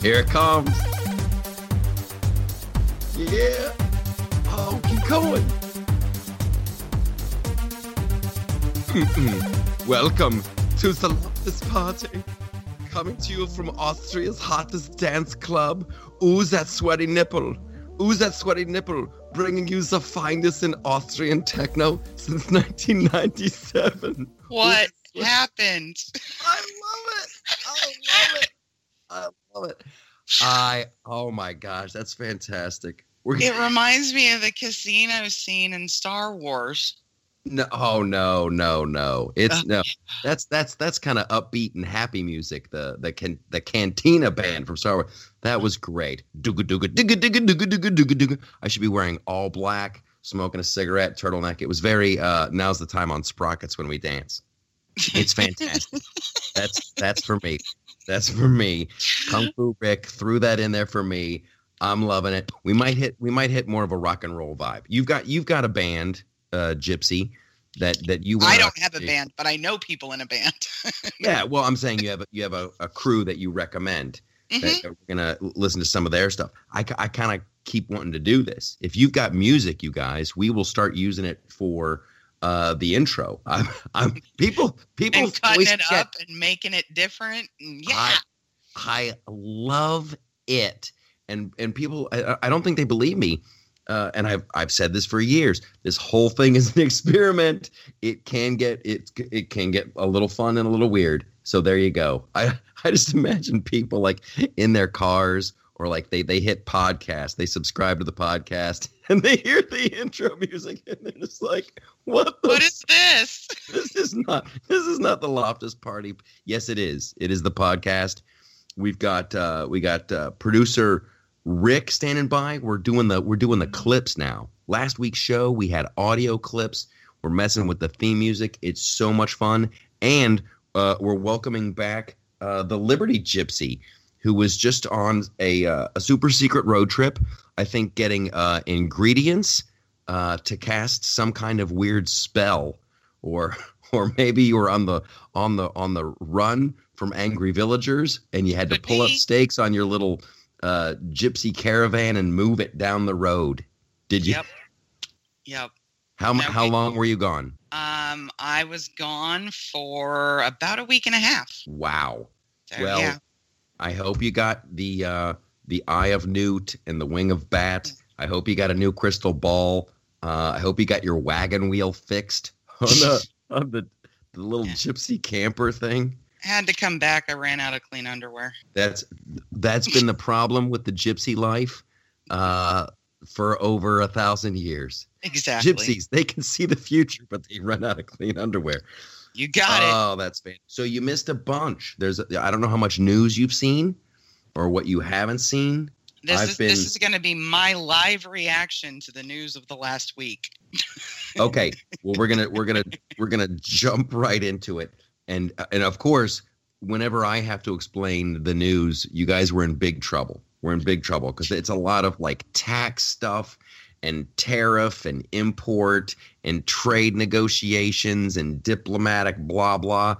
Here it comes. Yeah. Oh, keep going. Welcome to the Loftus Party. Coming to you from Austria's hottest dance club. Ooh, that sweaty nipple. Ooh, that sweaty nipple. Bringing you the finest in Austrian techno since 1997. What happened? I love it. I love it. I love it. I oh my gosh, that's fantastic. We're It reminds me of the casino scene in Star Wars. no, oh no, no, no. It's no. That's that's that's kind of upbeat and happy music. The the can the Cantina band from Star Wars. That was great. Dooga dooga dooga dooga dooga dooga dooga dooga. I should be wearing all black, smoking a cigarette, turtleneck. It was very. uh Now's the time on sprockets when we dance. It's fantastic. that's that's for me. That's for me. Kung Fu Rick threw that in there for me. I'm loving it. We might hit we might hit more of a rock and roll vibe. You've got you've got a band, uh, Gypsy, that that you. I don't have a band, but I know people in a band. Yeah, well, I'm saying you have a, you have a, a crew that you recommend. Mhm. That that we're gonna listen to some of their stuff. I, I kind of keep wanting to do this. If you've got music, you guys, we will start using it for uh, the intro. I'm, I'm people people and cutting it up and making it different. Yeah. I, I love it, and and people, I, I don't think they believe me. Uh, and I've I've said this for years. This whole thing is an experiment. It can get it it can get a little fun and a little weird. So there you go. I I just imagine people like in their cars or like they they hit podcast, they subscribe to the podcast, and they hear the intro music, and they're just like, "What the what is this? this is not this is not the Loftus party. Yes, it is. It is the podcast. We've got uh we got uh producer Rick standing by. We're doing the we're doing the clips now. Last week's show we had audio clips. We're messing with the theme music. It's so much fun. And uh we're welcoming back uh the Liberty Gypsy who was just on a uh, a super secret road trip. I think getting uh ingredients uh to cast some kind of weird spell or or maybe you were on the on the on the run from angry villagers and you had to pull up stakes on your little uh, gypsy caravan and move it down the road. Did you? Yep. Yep. How mu- No, how we- long were you gone? Um, I was gone for about a week and a half. Wow. So, well, yeah. I hope you got the uh, the eye of newt and the wing of bat. I hope you got a new crystal ball. Uh, I hope you got your wagon wheel fixed on the on the, the little gypsy camper thing. I had to come back. I ran out of clean underwear. That's that's been the problem with the gypsy life uh, for over a thousand years. Exactly. Gypsies, they can see the future, but they run out of clean underwear. You got it. Oh, that's fan. So you missed a bunch. There's, a, I don't know how much news you've seen, or what you haven't seen. This I've is been- this is going to be my live reaction to the news of the last week. Okay, well we're gonna we're gonna we're gonna jump right into it, and and of course, whenever I have to explain the news, you guys were in big trouble. We're in big trouble because it's a lot of like tax stuff and tariff and import and trade negotiations and diplomatic blah blah.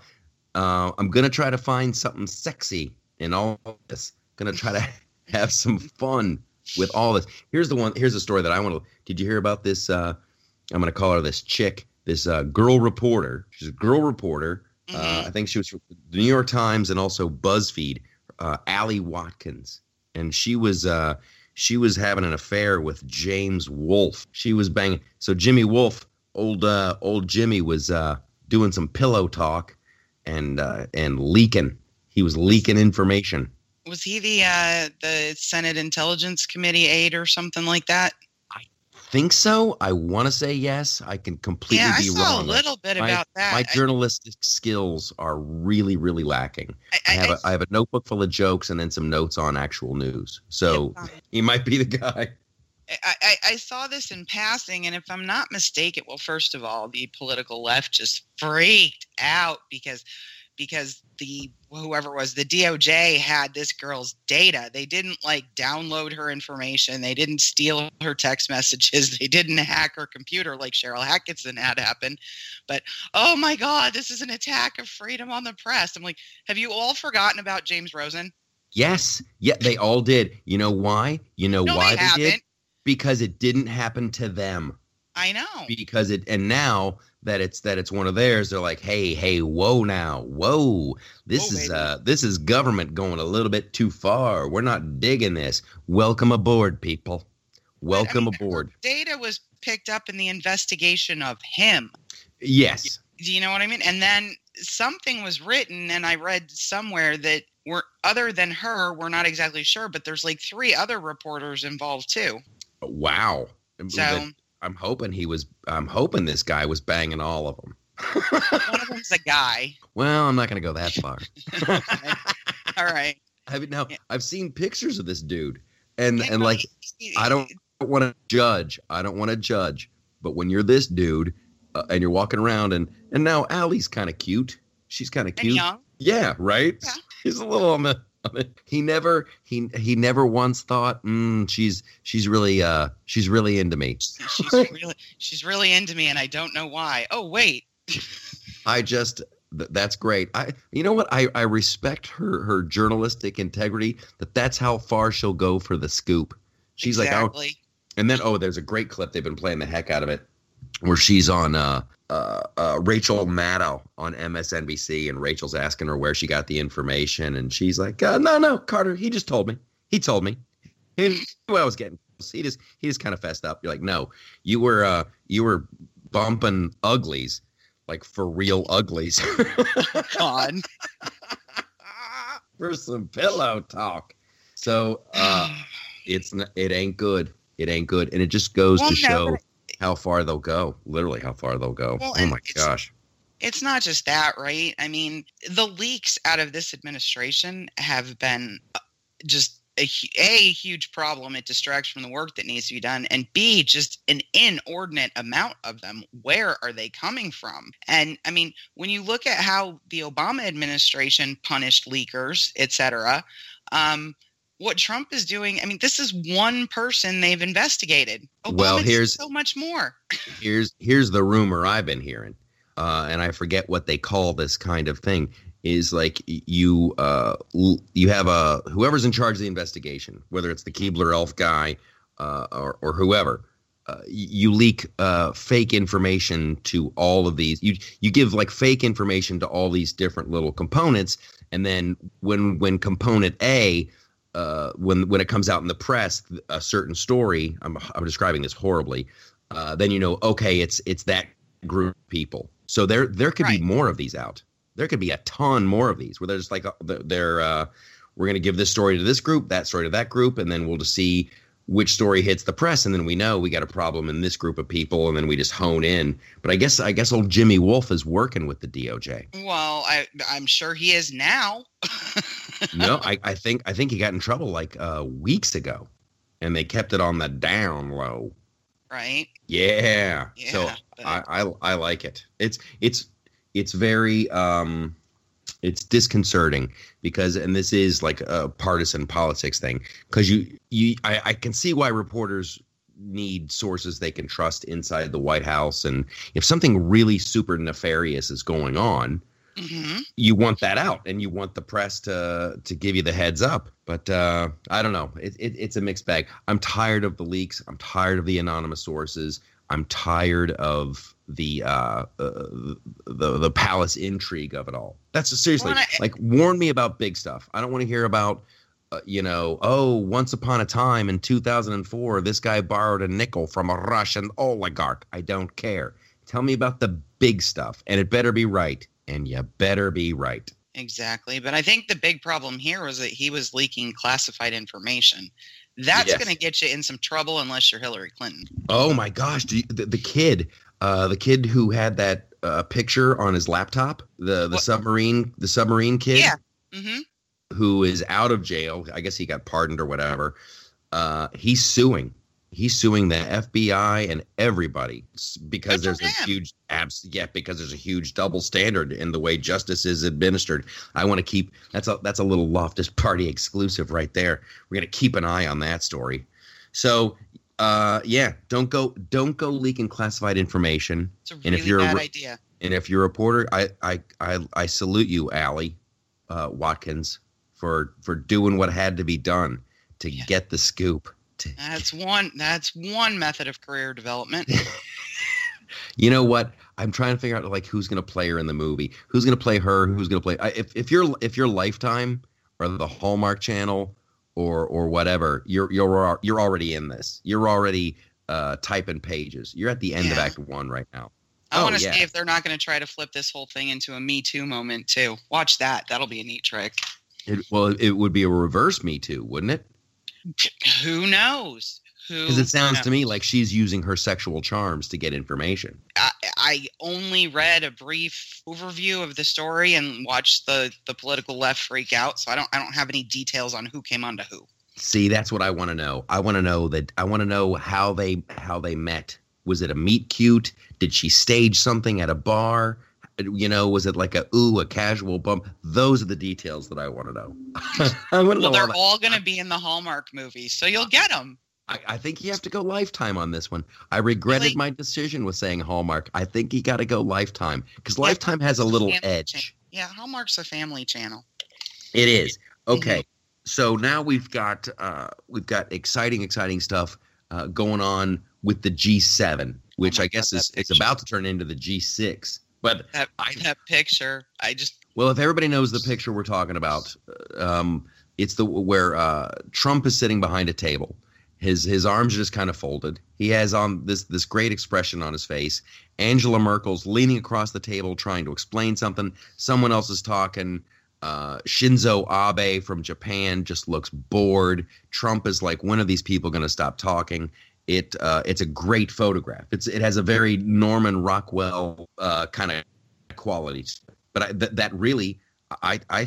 Uh, I'm gonna try to find something sexy in all this. Gonna try to have some fun with all this. Here's the one. Here's the story that I want to. Did you hear about this? Uh, I'm gonna call her this chick, this uh, girl reporter. She's a girl reporter. Uh, Mhm. I think she was from the New York Times and also BuzzFeed. Uh, Ali Watkins, and she was uh, she was having an affair with James Wolfe. She was banging. So Jimmy Wolfe, old uh, old Jimmy, was uh, doing some pillow talk and uh, and leaking. He was leaking information. Was he the uh, the Senate Intelligence Committee aide or something like that? Think so? I want to say yes. I can completely yeah, I be saw wrong. a little bit my, about that. my I- journalistic skills are really, really lacking. I, I I, have I, a, I have a notebook full of jokes and then some notes on actual news. So um he might be the guy. I, I, I saw this in passing, and if I'm not mistaken, well, first of all, the political left just freaked out because because the whoever it was the DOJ had this girl's data. They didn't like download her information. They didn't steal her text messages. They didn't hack her computer like Sharyl Attkisson had happened. But oh my God, this is an attack of freedom on the press. I'm like, have you all forgotten about James Rosen? Yes, yeah, they all did. You know why? You know No, why they they, did? Because it didn't happen to them. I know. Because it and now that it's that it's one of theirs, they're like, hey, hey, whoa now, whoa. This Whoa, is baby. uh this is government going a little bit too far. We're not digging this. Welcome aboard, people. Welcome mean, aboard. Data was picked up in the investigation of him. Yes. Do you know what I mean? And then something was written, and I read somewhere that we're other than her, we're not exactly sure, but there's like three other reporters involved too. Wow. So I'm hoping he was I'm hoping this guy was banging all of them. one of them's a guy. Well, I'm not going to go that far. All right. i've now Yeah. I've seen pictures of this dude, and Yeah, and like he- I don't want to judge. I don't want to judge. But when you're this dude, uh, and you're walking around, and and now Ali's kind of cute. She's kind of cute. young. Yeah, right. Yeah. He's a little on the. He never he he never once thought mm, she's she's really uh she's really into me. She's really she's really into me, and I don't know why. Oh wait, I just th- that's great. I you know what I I respect her her journalistic integrity. That that's how far she'll go for the scoop. She's like, oh. And then, oh, there's a great clip. They've been playing the heck out of it, where she's on uh, uh, uh, Rachel Maddow on MSNBC, and Rachel's asking her where she got the information, and she's like, uh, "No, no, Carter, he just told me. He told me. He knew I was getting. He just he just kind of fessed up. You're like, no, you were uh, you were bumping uglies, like for real uglies, God. for some pillow talk. So uh, it's it ain't good. It ain't good, and it just goes Well, to no, show how far they'll go. Literally, how far they'll go. Well, oh my it's- gosh! it's not just that, right? I mean, the leaks out of this administration have been uh, just a, a huge problem. It distracts from the work that needs to be done, and B, just an inordinate amount of them. Where are they coming from? And I mean, when you look at how the Obama administration punished leakers, et cetera, um, what Trump is doing, I mean, this is one person they've investigated. Obama Well, here's- so much more. Here's here's the rumor I've been hearing, uh, and I forget what they call this kind of thing. Is like you uh, you have a whoever's in charge of the investigation, whether it's the Keebler Elf guy uh, or or whoever. Uh, you leak uh, fake information to all of these. You you give like fake information to all these different little components, and then when when component A uh, when when it comes out in the press, a certain story. I'm I'm describing this horribly. Uh, then you know, okay, it's it's that group of people. So there there could Right. be more of these out. There could be a ton more of these where there's like they're uh, we're going to give this story to this group, that story to that group, and then we'll just see which story hits the press, and then we know we got a problem in this group of people, and then we just hone in. But I guess I guess old Jimmy Wolfe is working with the DOJ. Well, I, I'm sure he is now. no, I, I think I think he got in trouble like uh, weeks ago, and they kept it on the down low. right? Yeah. Yeah. so but- I, I I like it. It's it's it's very um it's disconcerting because and this is like a partisan politics thing because you you I, I can see why reporters need sources they can trust inside the White House. And if something really super nefarious is going on Mhm. you want that out and you want the press to to give you the heads up. But uh i don't know. It, it, it's a mixed bag. I'm tired of the leaks. I'm tired of the anonymous sources. I'm tired of the uh, uh the the palace intrigue of it all that's seriously Well, I- like warn me about big stuff i don't want to hear about uh, you know, oh, once upon a time in 2004, this guy borrowed a nickel from a Russian oligarch. I don't care. Tell me about the big stuff, and it better be right. And you better be right. Exactly. But I think the big problem here was that he was leaking classified information. That's Yes. going to get you in some trouble unless you're Hillary Clinton. Oh my gosh, the, the kid, uh, the kid who had that uh, picture on his laptop, the the What? submarine, the submarine kid, Yeah. hmm who is out of jail. I guess he got pardoned or whatever. Uh, he's suing. He's suing the FBI and everybody because there's a huge abs. Yeah, because there's a huge double standard in the way justice is administered. I want to keep that's a that's a little Loftus Party exclusive right there. We're gonna keep an eye on that story. So, uh, yeah, don't go don't go leaking classified information. It's a And really if you're a bad re- idea. And if you're a reporter, I I I, I salute you, Ali uh, Watkins, for for doing what had to be done to Yeah. get the scoop. That's one. That's one method of career development. you know what? I'm trying to figure out like who's going to play her in the movie. Who's going to play her? Who's going to play? I, if if you're if you're Lifetime or the Hallmark Channel or or whatever, you're you're you're already in this. You're already uh, typing pages. You're at the end of Act One right now. I Oh, want to yeah. see if they're not going to try to flip this whole thing into a Me Too moment too. Watch that. That'll be a neat trick. It, well, it would be a reverse Me Too, wouldn't it? Who knows? Because it sounds to me like she's using her sexual charms to get information. I, I only read a brief overview of the story and watched the the political left freak out. So I don't I don't have any details on who came onto who. See, that's what I want to know. I want to know that. I want to know how they how they met. Was it a meet cute? Did she stage something at a bar? You know, was it like a ooh a casual bump? Those are the details that I want to know. I want to Well, know. all they're that. all going to be in the Hallmark movie, so you'll get them. I, I think you have to go lifetime on this one. I regretted my decision with saying Hallmark. I think you got to go lifetime because Lifetime has a little edge. Channel. Yeah, Hallmark's a family channel. It is Mm-hmm. okay. So now we've got uh, we've got exciting, exciting stuff uh, going on with the G7, which Oh I guess God, is it's about to turn into the G6. But That I- that picture, I just well, if everybody knows the picture we're talking about, uh, um, it's the where uh, Trump is sitting behind a table. His his arms are just kind of folded. He has on this this great expression on his face. Angela Merkel's leaning across the table trying to explain something. Someone else is talking. Uh, Shinzo Abe from Japan just looks bored. Trump is like, when are these people going to stop talking? It uh, it's a great photograph. It's it has a very Norman Rockwell uh, kind of quality. But I, th- that really, I I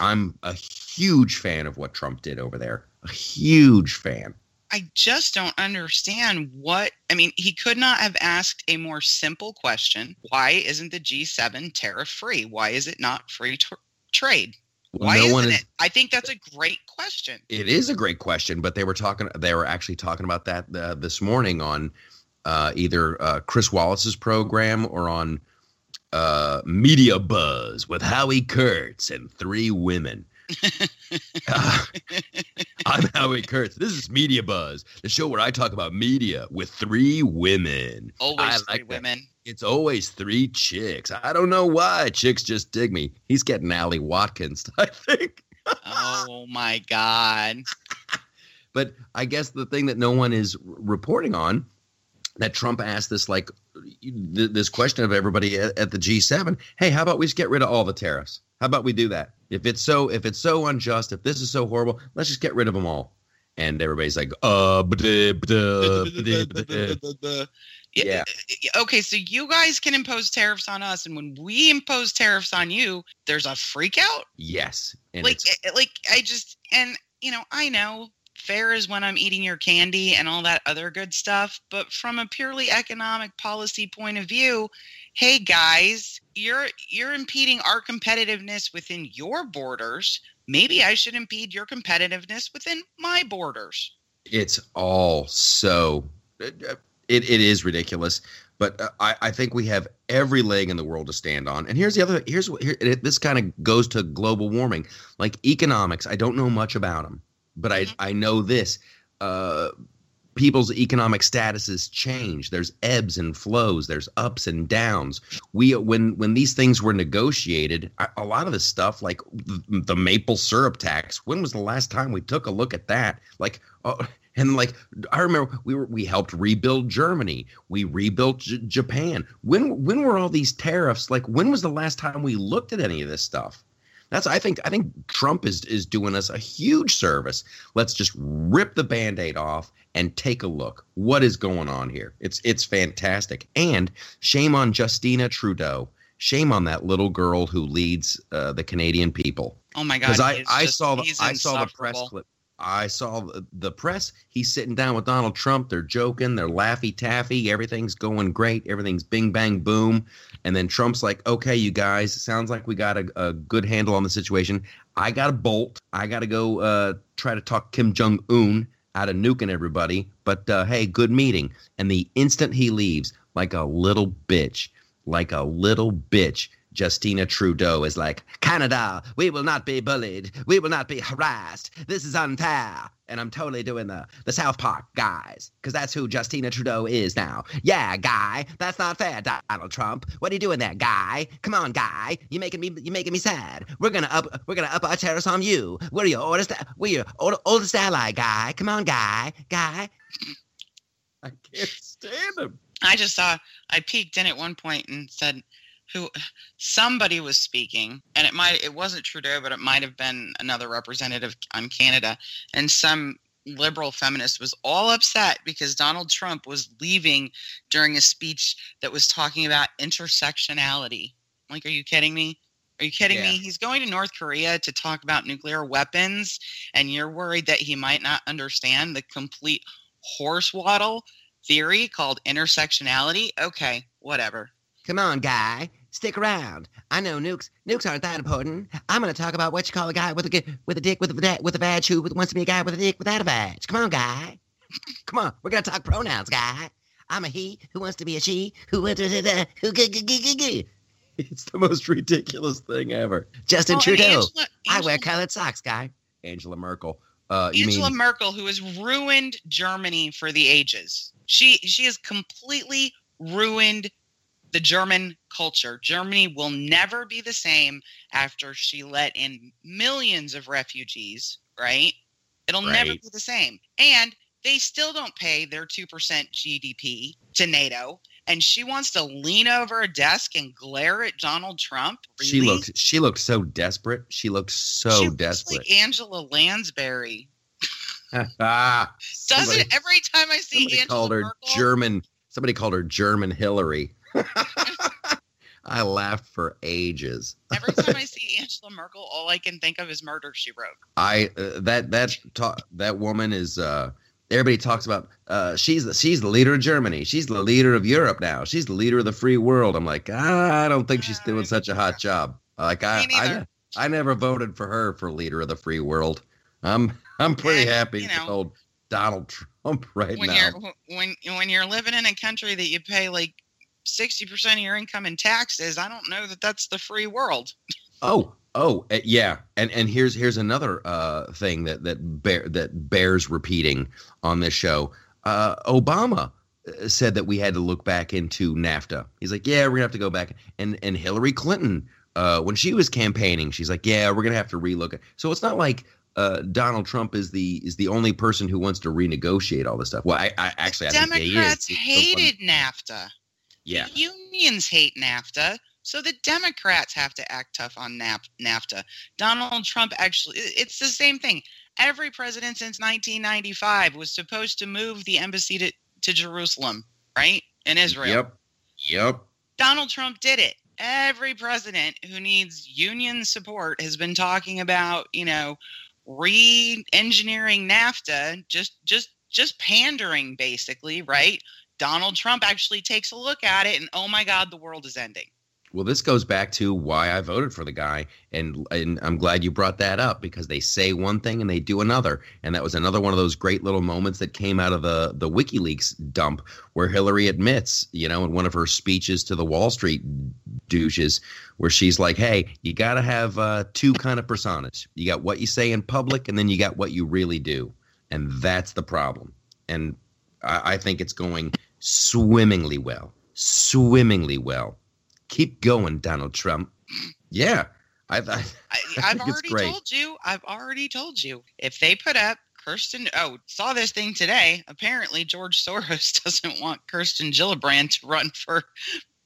I'm a huge fan of what Trump did over there. A huge fan. I just don't understand what I mean. He could not have asked a more simple question. Why isn't the G7 tariff free? Why is it not free tr trade? Why no isn't is. it? I think that's a great question. It is a great question, but they were talking. They were actually talking about that uh, this morning on uh, either uh, Chris Wallace's program or on uh, Media Buzz with Howie Kurtz and three women. Uh, I'm Howie Kurtz. This is Media Buzz, the show where I talk about media with three women. Always I three like that. women. It's always three chicks. I don't know why chicks just dig me. He's getting Ali Watkins, I think. Oh my God. But I guess the thing that no one is reporting on that Trump asked this like th- this question of everybody at, at the G7. Hey, how about we just get rid of all the tariffs? How about we do that? If it's so if it's so unjust, if this is so horrible, let's just get rid of them all. And everybody's like, uh, bdah, bdah, bdah. Yeah. Okay, so you guys can impose tariffs on us, and when we impose tariffs on you, there's a freak out. yes, and like, eh, like I just and you know I know fair is when I'm eating your candy and all that other good stuff, but from a purely economic policy point of view, hey guys, you're you're impeding our competitiveness within your borders. Maybe I should impede your competitiveness within my borders. it's all so it, it is ridiculous but uh, I, I think we have every leg in the world to stand on and here's the other here's what here, this kind of goes to global warming like economics i don't know much about them but i Mhm. i know this uh people's economic statuses change there's ebbs and flows there's ups and downs we when when these things were negotiated a, lot of the stuff like the, maple syrup tax when was the last time we took a look at that like oh, and like I remember we were we helped rebuild Germany, we rebuilt J- Japan. When when were all these tariffs? Like when was the last time we looked at any of this stuff? That's I think I think Trump is is doing us a huge service. Let's just rip the band-aid off and take a look. What is going on here? It's it's fantastic. And shame on Justina Trudeau. Shame on that little girl who leads uh, the Canadian people Oh my god! because I, I saw the I saw the press clip. I saw the, press. He's sitting down with Donald Trump. They're joking. They're laffy taffy. Everything's going great. Everything's bing bang boom. And then Trump's like, "Okay, you guys, sounds like we got a, a good handle on the situation. I got to bolt. I got to go uh, try to talk Kim Jong Un out of nuking everybody. But uh, hey, good meeting." And the instant he leaves, like a little bitch, like a little bitch, Justina Trudeau is like, Canada, we will not be bullied. We will not be harassed. This is unfair. And I'm totally doing the, the South Park guys, because that's who Justina Trudeau is now. Yeah, guy, that's not fair, Donald Trump. What are you doing there, guy? Come on, guy. You're making me you're making me sad. We're gonna up we're gonna up our tariffs on you. We're your oldest we're your old, oldest ally, guy. Come on, guy. Guy. I can't stand him. I just saw I peeked in at one point and said who somebody was speaking and it might it wasn't Trudeau but it might have been another representative on Canada and some liberal feminist was all upset because Donald Trump was leaving during a speech that was talking about intersectionality. Like are you kidding me? Are you kidding Yeah. me? He's going to North Korea to talk about nuclear weapons and you're worried that he might not understand the complete horsewaddle theory called intersectionality. Okay, whatever. Come on, guy. Stick around. I know nukes. Nukes aren't that important. I'm gonna talk about what you call a guy with a g- with a dick with a va- with a vag who wants to be a guy with a dick without a badge. Come on, guy. Come on. We're gonna talk pronouns, guy. I'm a he who wants to be a she who wants to who g- g- g- g- g- It's the most ridiculous thing ever. Justin Well, and Trudeau. Angela, I wear colored socks, guy. Angela Merkel. Uh, you Angela mean Merkel, who has ruined Germany for the ages. She she has completely ruined the German culture. Germany will never be the same after she let in millions of refugees, right? It'll never be the same. And they still don't pay their 2% GDP to NATO. And she wants to lean over a desk and glare at Donald Trump. She Really? looked she looked so desperate. She looked so She looks desperate. like Angela Lansbury. ah, Doesn't every time I see somebody Angela called her Merkel, German. Somebody called her German Hillary. I laughed for ages. every time I see Angela Merkel, all I can think of is Murder She Wrote. I uh, that that ta- that woman is. uh Everybody talks about uh, she's the she's the leader of Germany. She's the leader of Europe now. She's the leader of the free world. I'm like, ah, I don't think she's doing such a hot job. Like I, I. I never voted for her for leader of the free world. I'm I'm pretty happy you with old Donald Trump right when now. you're when when you're living in a country that you pay like sixty percent of your income in taxes, I don't know that that's the free world. Oh, oh, uh, yeah. And and here's here's another uh, thing that that bear, that bears repeating on this show. Uh, Obama uh, said that we had to look back into NAFTA. He's like, yeah, we're gonna have to go back. And and Hillary Clinton, uh, when she was campaigning, she's like, yeah, we're gonna have to relook. It. So it's not like. Uh, Donald Trump is the is the only person who wants to renegotiate all this stuff. Well, I, I actually I think he is. Democrats hated NAFTA. Yeah, The unions hate NAFTA, so the Democrats have to act tough on NAP- NAFTA. Donald Trump actually, it's the same thing. Every president since 1995 was supposed to move the embassy to, to Jerusalem, right? In Israel. Yep. Yep. Donald Trump did it. Every president who needs union support has been talking about, you know, re-engineering NAFTA, just just just pandering basically, right? Donald Trump actually takes a look at it and oh my god, the world is ending. Well, this goes back to why I voted for the guy, and and I'm glad you brought that up because they say one thing and they do another, and that was another one of those great little moments that came out of the the WikiLeaks dump where Hillary admits, you know, in one of her speeches to the Wall Street douches, where she's like, "Hey, you got to have uh, two kind of personas. You got what you say in public, and then you got what you really do, and that's the problem." And I, I think it's going swimmingly well, swimmingly well keep going, Donald Trump. Yeah, I, I, I, I I've think it's already great. told you. I've already told you. If they put up Kirsten, oh, saw this thing today. Apparently, George Soros doesn't want Kirsten Gillibrand to run for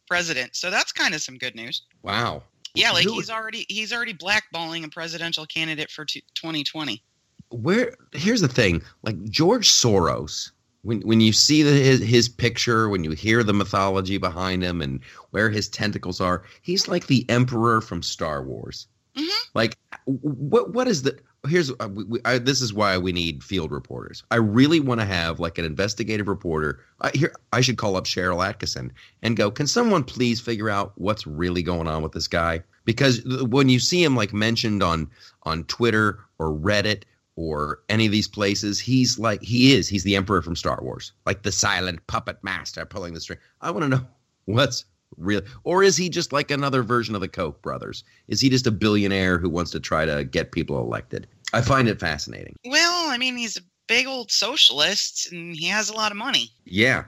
president. So that's kind of some good news. wow. Yeah, like he's already he's already blackballing a presidential candidate for 2020. where here's the thing like george soros when when you see the, his, his picture when you hear the mythology behind him and where his tentacles are he's like the emperor from star wars. Mhm. like what what is the here's uh, we, we, I, this is why we need field reporters. I really want to have like an investigative reporter. I, here i should call up sharyl attkisson and go can someone please figure out what's really going on with this guy? Because when you see him like mentioned on on twitter or reddit or any of these places, he's like he is. He's the emperor from Star Wars, like the silent puppet master pulling the string. I want to know what's Real, or is he just like another version of the Koch brothers? Is he just a billionaire who wants to try to get people elected? I find it fascinating. Well, I mean, he's a big old socialist and he has a lot of money. Yeah.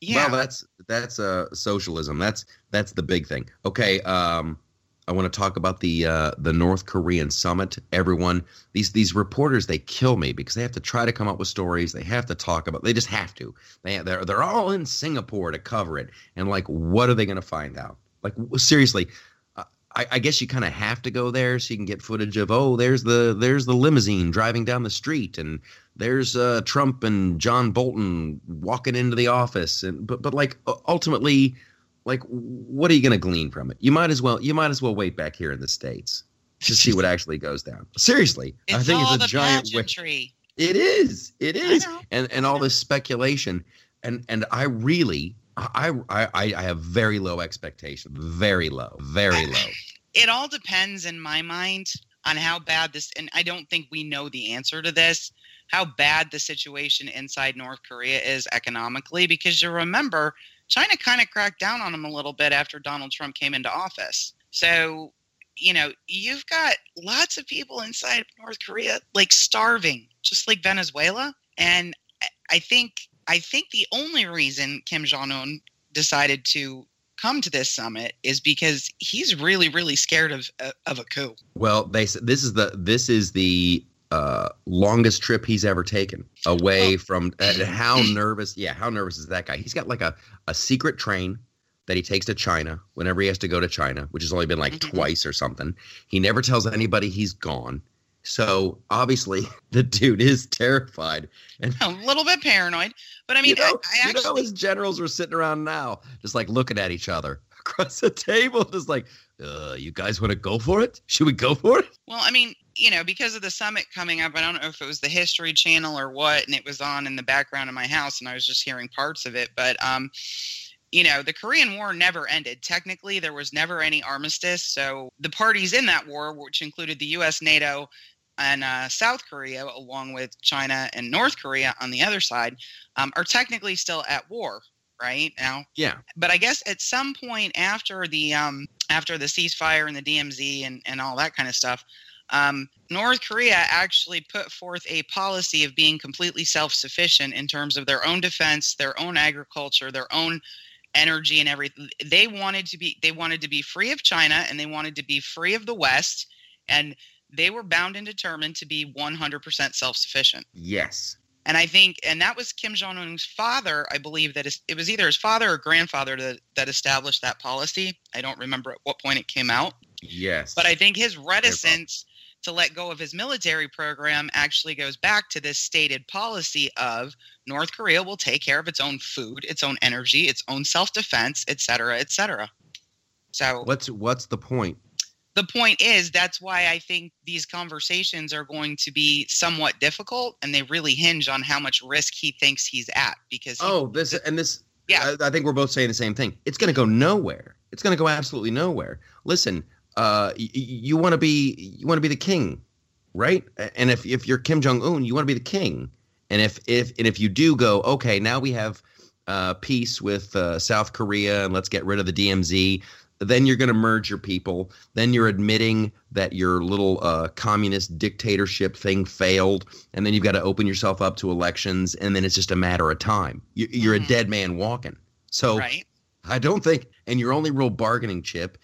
Yeah. Well, that's that's uh, socialism. That's that's the big thing. Okay. Um, I want to talk about the uh, the North Korean summit. Everyone, these these reporters, they kill me because they have to try to come up with stories. They have to talk about. They just have to. They they're they're all in Singapore to cover it. And like, what are they going to find out? Like seriously, I, I guess you kind of have to go there so you can get footage of. Oh, there's the there's the limousine driving down the street, and there's uh, Trump and John Bolton walking into the office. And but but like ultimately like what are you going to glean from it? You might as well you might as well wait back here in the states to see what actually goes down. Seriously it's i think it's a the giant pageantry. it is it is. and and all this speculation and and i really I, I i have very low expectation very low very low. It all depends in my mind on how bad this and I don't think we know the answer to this how bad the situation inside North Korea is economically because you remember China kind of cracked down on them a little bit after Donald Trump came into office. So, you know, you've got lots of people inside of North Korea like starving, just like Venezuela. And I- think I think the only reason Kim Jong Un decided to come to this summit is because he's really, really scared of of a coup. well they this is the this is the uh longest trip he's ever taken away Oh. from and how nervous yeah how nervous is that guy he's got like a a secret train that he takes to China whenever he has to go to China, which has only been like Mhm. twice or something. He never tells anybody he's gone. So obviously the dude is terrified. And A little bit paranoid, but I mean, you know, I, I you know his generals were sitting around now, just like looking at each other across the table, just like, uh, you guys want to go for it? Should we go for it? Well, I mean, you know, because of the summit coming up, I don't know if it was the History Channel or what, and it was on in the background of my house, and I was just hearing parts of it. But, um, you know, the Korean War never ended. Technically, there was never any armistice. So the parties in that war, which included the U.S., NATO, and uh, South Korea, along with China and North Korea on the other side, um, are technically still at war right now Yeah. but I guess at some point after the um, after the ceasefire and the DMZ and, and all that kind of stuff, um, North Korea actually put forth a policy of being completely self-sufficient in terms of their own defense, their own agriculture, their own energy and everything. They wanted to be they wanted to be free of China and they wanted to be free of the West, and they were bound and determined to be 100% self-sufficient. Yes. And I think, and that was Kim Jong Un's father, I believe that it was either his father or grandfather that, that established that policy. I don't remember at what point it came out, Yes. but I think his reticence to let go of his military program actually goes back to this stated policy of North Korea will take care of its own food, its own energy, its own self-defense, et cetera, et cetera. So what's what's the point? the point is that's why I think these conversations are going to be somewhat difficult, and they really hinge on how much risk he thinks he's at. Because he- Oh, this and this. Yeah. I, I think we're both saying the same thing. It's going to go nowhere. It's going to go absolutely nowhere. Listen, uh, y- you want to be you want to be the king, right? And if if you're Kim Jong Un, you want to be the king. And if if and if you do go, okay, now we have uh, peace with uh, South Korea, and let's get rid of the DMZ. Then you're going to merge your people. Then you're admitting that your little uh, communist dictatorship thing failed, and then you've got to open yourself up to elections, and then it's just a matter of time. You, you're Mhm. a dead man walking. So right? I don't think, and your only real bargaining chip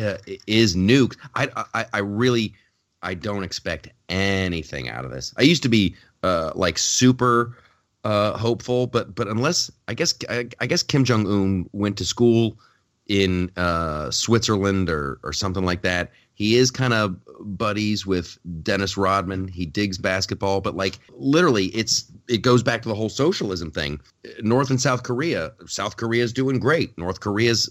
uh, is nukes. I, I, I really, I don't expect anything out of this. I used to be uh, like super uh, hopeful, but but unless I guess I, I guess Kim Jong Un went to school in uh, Switzerland or or something like that. He is kind of buddies with Dennis Rodman. He digs basketball, but like literally, it's it goes back to the whole socialism thing. North and South Korea. South Korea is doing great. North Korea's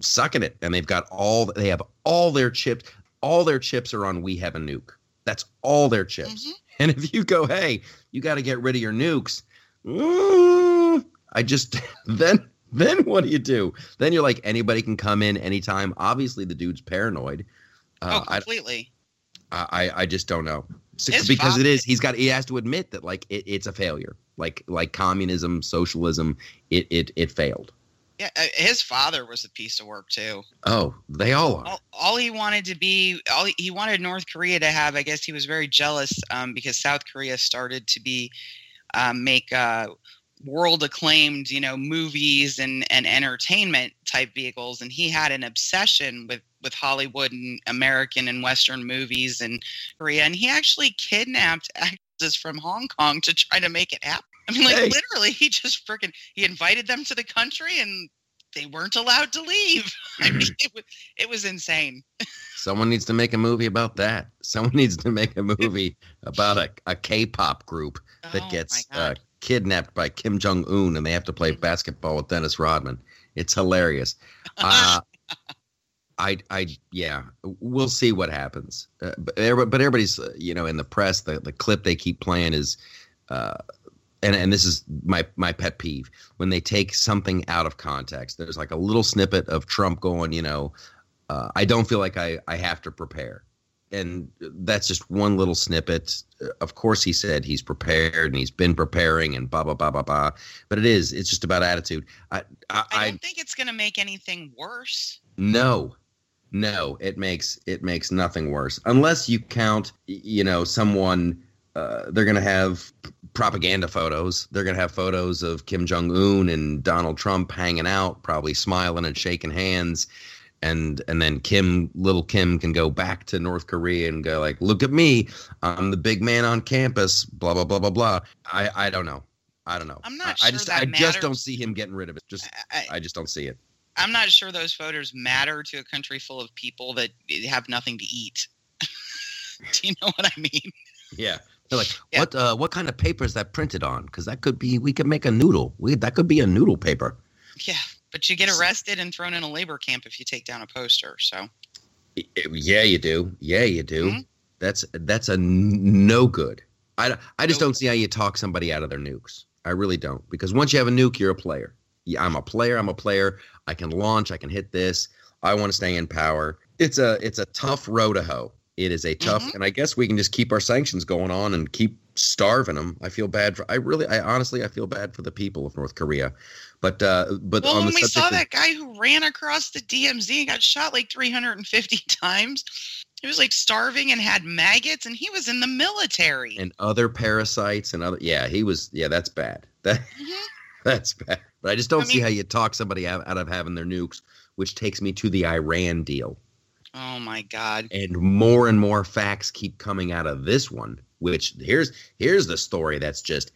sucking it, and they've got all they have all their chips. All their chips are on we have a nuke. That's all their chips. Mhm. And if you go, hey, you got to get rid of your nukes. mm, I just then then what do you do? Then you're like anybody can come in anytime. Obviously, the dude's paranoid. Uh, oh, completely. I, I I just don't know because it is. He's got. He has to admit that like it, it's a failure. Like like communism, socialism, it it it failed. Yeah, uh, his father was a piece of work too. Oh, they all are. All, all he wanted to be, all he, he wanted North Korea to have. I guess he was very jealous um, because South Korea started to be um, make uh, world acclaimed, you know, movies and and entertainment type vehicles, and he had an obsession with with Hollywood and American and Western movies and Korea, and he actually kidnapped actors from Hong Kong to try to make it happen. I mean, like Hey. literally, he just freaking he invited them to the country, and they weren't allowed to leave. I mean, it was it was insane. Someone needs to make a movie about that. Someone needs to make a movie about a, a K-pop group that Oh, gets uh, kidnapped by Kim Jong Un and they have to play Mhm. basketball with Dennis Rodman. It's hilarious. Uh, I, I, yeah, we'll see what happens. Uh, but, but everybody's, uh, you know, in the press, the, the clip they keep playing is, uh, and and this is my my pet peeve when they take something out of context. There's like a little snippet of Trump going, you know, uh, I don't feel like I I have to prepare, and that's just one little snippet. Of course, he said he's prepared and he's been preparing and blah blah blah blah blah. But it is it's just about attitude. I I, I I don't think it's going to make anything worse. no, no, it makes it makes nothing worse unless you count. You know, someone uh, they're going to have propaganda photos. They're going to have photos of Kim Jong Un and Donald Trump hanging out, probably smiling and shaking hands. And and then Kim, little Kim, can go back to North Korea and go like, "Look at me, I'm the big man on campus." Blah blah blah blah blah. I I don't know. I don't know. I'm not I, I just I just don't see him getting rid of it. Just I, I just don't see it. I'm not sure those photos matter to a country full of people that have nothing to eat. Do you know what I mean? Yeah. They're like, Yeah. what uh, what kind of paper is that printed on? Because that could be we could make a noodle. We that could be a noodle paper. Yeah, but you get arrested and thrown in a labor camp if you take down a poster. So Yeah, you do. Yeah, you do. Mhm. That's that's a n- no good. I, I just No don't see how you talk somebody out of their nukes. I really don't. Because once you have a nuke, you're a player. Yeah, I'm a player. I'm a player. I can launch. I can hit this. I want to stay in power. It's a it's a tough row to hoe. It is a tough, Mhm. and I guess we can just keep our sanctions going on and keep starving them. I feel bad for. I really, I honestly, I feel bad for the people of North Korea. But uh, but well, on when the we saw of- that guy who ran across the DMZ and got shot like 350 times, he was like starving and had maggots, and he was in the military. and other parasites and other yeah he was yeah that's bad that Mhm. that's bad but i just don't I see mean- how you talk somebody out, out of having their nukes which takes me to the iran deal Oh my God! and more and more facts keep coming out of this one which here's here's the story that's just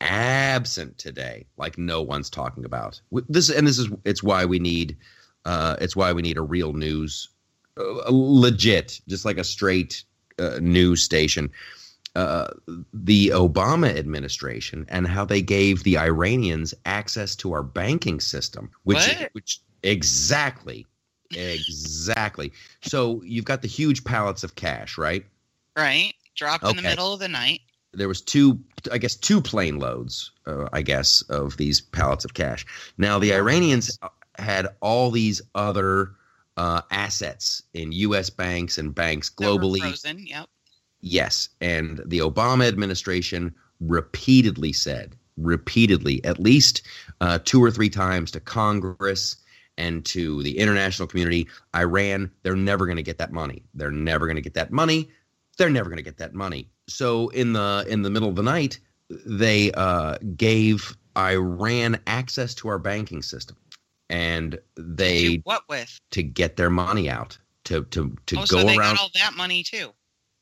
absent today like no one's talking about this and this is it's why we need uh it's why we need a real news uh, legit just like a straight uh, news station uh, the Obama administration and how they gave the Iranians access to our banking system, which What? which exactly, exactly. So you've got the huge pallets of cash, right? Right, dropped in the middle of the night. There was two, I guess, two plane loads, uh, I guess, of these pallets of cash. Now the Iranians had all these other uh, assets in U.S. banks and banks globally. frozen. Yep. Yes. And the Obama administration repeatedly said, repeatedly, at least uh, two or three times to Congress and to the international community, Iran, they're never going to get that money. They're never going to get that money. They're never going to get that money. So in the in the middle of the night, they uh, gave Iran access to our banking system, and they what with? to get their money out to to to oh, go so they around got all that money too.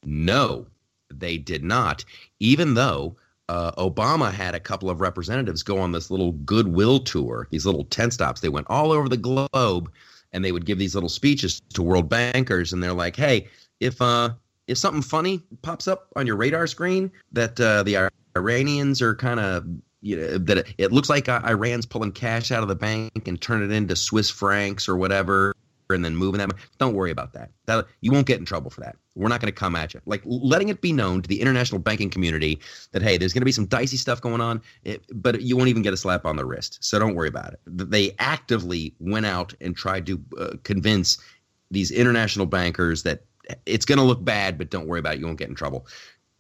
no, they did not. Even though uh, Obama had a couple of representatives go on this little goodwill tour, these little tent stops. They went all over the globe, and they would give these little speeches to world bankers, and they're like, "Hey, if uh, if something funny pops up on your radar screen that uh, the Iranians are kind of you know, that it, it looks like Iran's pulling cash out of the bank and turn it into Swiss francs or whatever, and then moving that. mon- Don't worry about that. That you won't get in trouble for that. We're not going to come at you. Like letting it be known to the international banking community that hey, there's going to be some dicey stuff going on, but you won't even get a slap on the wrist. So don't worry about it. They actively went out and tried to uh, convince these international bankers that it's going to look bad, but don't worry about it. You won't get in trouble.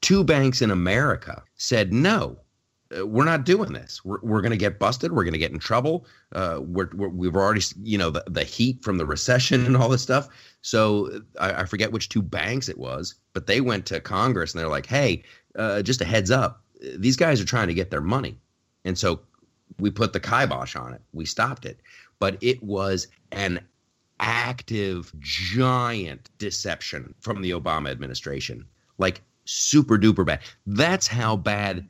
Two banks in America said no. Uh, we're not doing this. We're, we're going to get busted. We're going to get in trouble. Uh, we're, we have already, you know, the, the heat from the recession and all this stuff. So I, I, forget which two banks it was, but they went to Congress and they're like, hey, uh, just a heads up, these guys are trying to get their money. And so we put the kibosh on it. We stopped it. But it was an active, giant deception from the Obama administration. Like super duper bad. That's how bad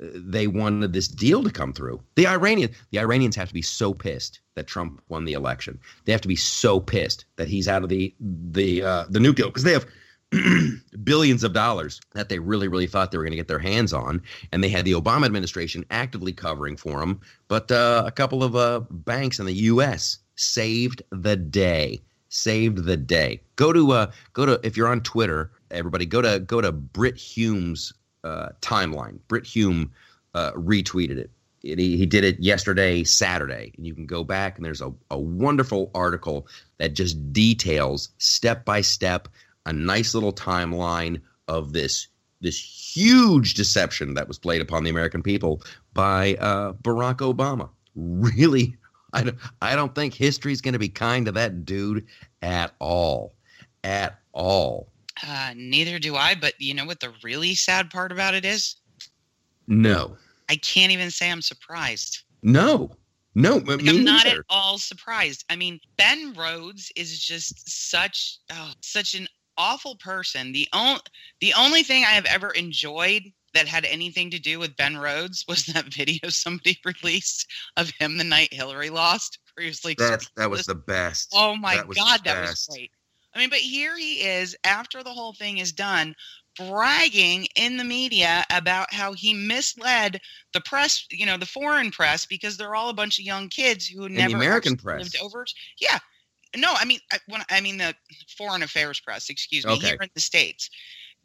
they wanted this deal to come through. The Iranian, the Iranians have to be so pissed that Trump won the election. They have to be so pissed that he's out of the the uh, the nuke deal because they have billions of dollars that they really really thought they were going to get their hands on, and they had the Obama administration actively covering for them. But uh, a couple of uh, banks in the U.S. saved the day. Saved the day. Go to uh, go to if you're on Twitter, everybody go to go to Brit Hume's uh, timeline. Brit Hume uh, retweeted it. it he, he, did it yesterday, Saturday, and you can go back and there's a, a wonderful article that just details step by step a nice little timeline of this this huge deception that was played upon the American people by uh, Barack Obama. Really, I don't, I don't think history's going to be kind to that dude at all, at all. Uh, neither do I. But you know what the really sad part about it is? No. I can't even say I'm surprised. No. No, like, I'm not at all surprised. I mean, Ben Rhodes is just such oh, such an awful person. The only the only thing I have ever enjoyed that had anything to do with Ben Rhodes was that video somebody released of him the night Hillary lost. Was like, that, that was the best. Oh my that god, that was great. I mean, but here he is after the whole thing is done, bragging in the media about how he misled the press, you know, the foreign press, because they're all a bunch of young kids who and never the American press lived over. Yeah, no, I mean, I, when I mean the foreign affairs press, excuse me, okay. here in the states,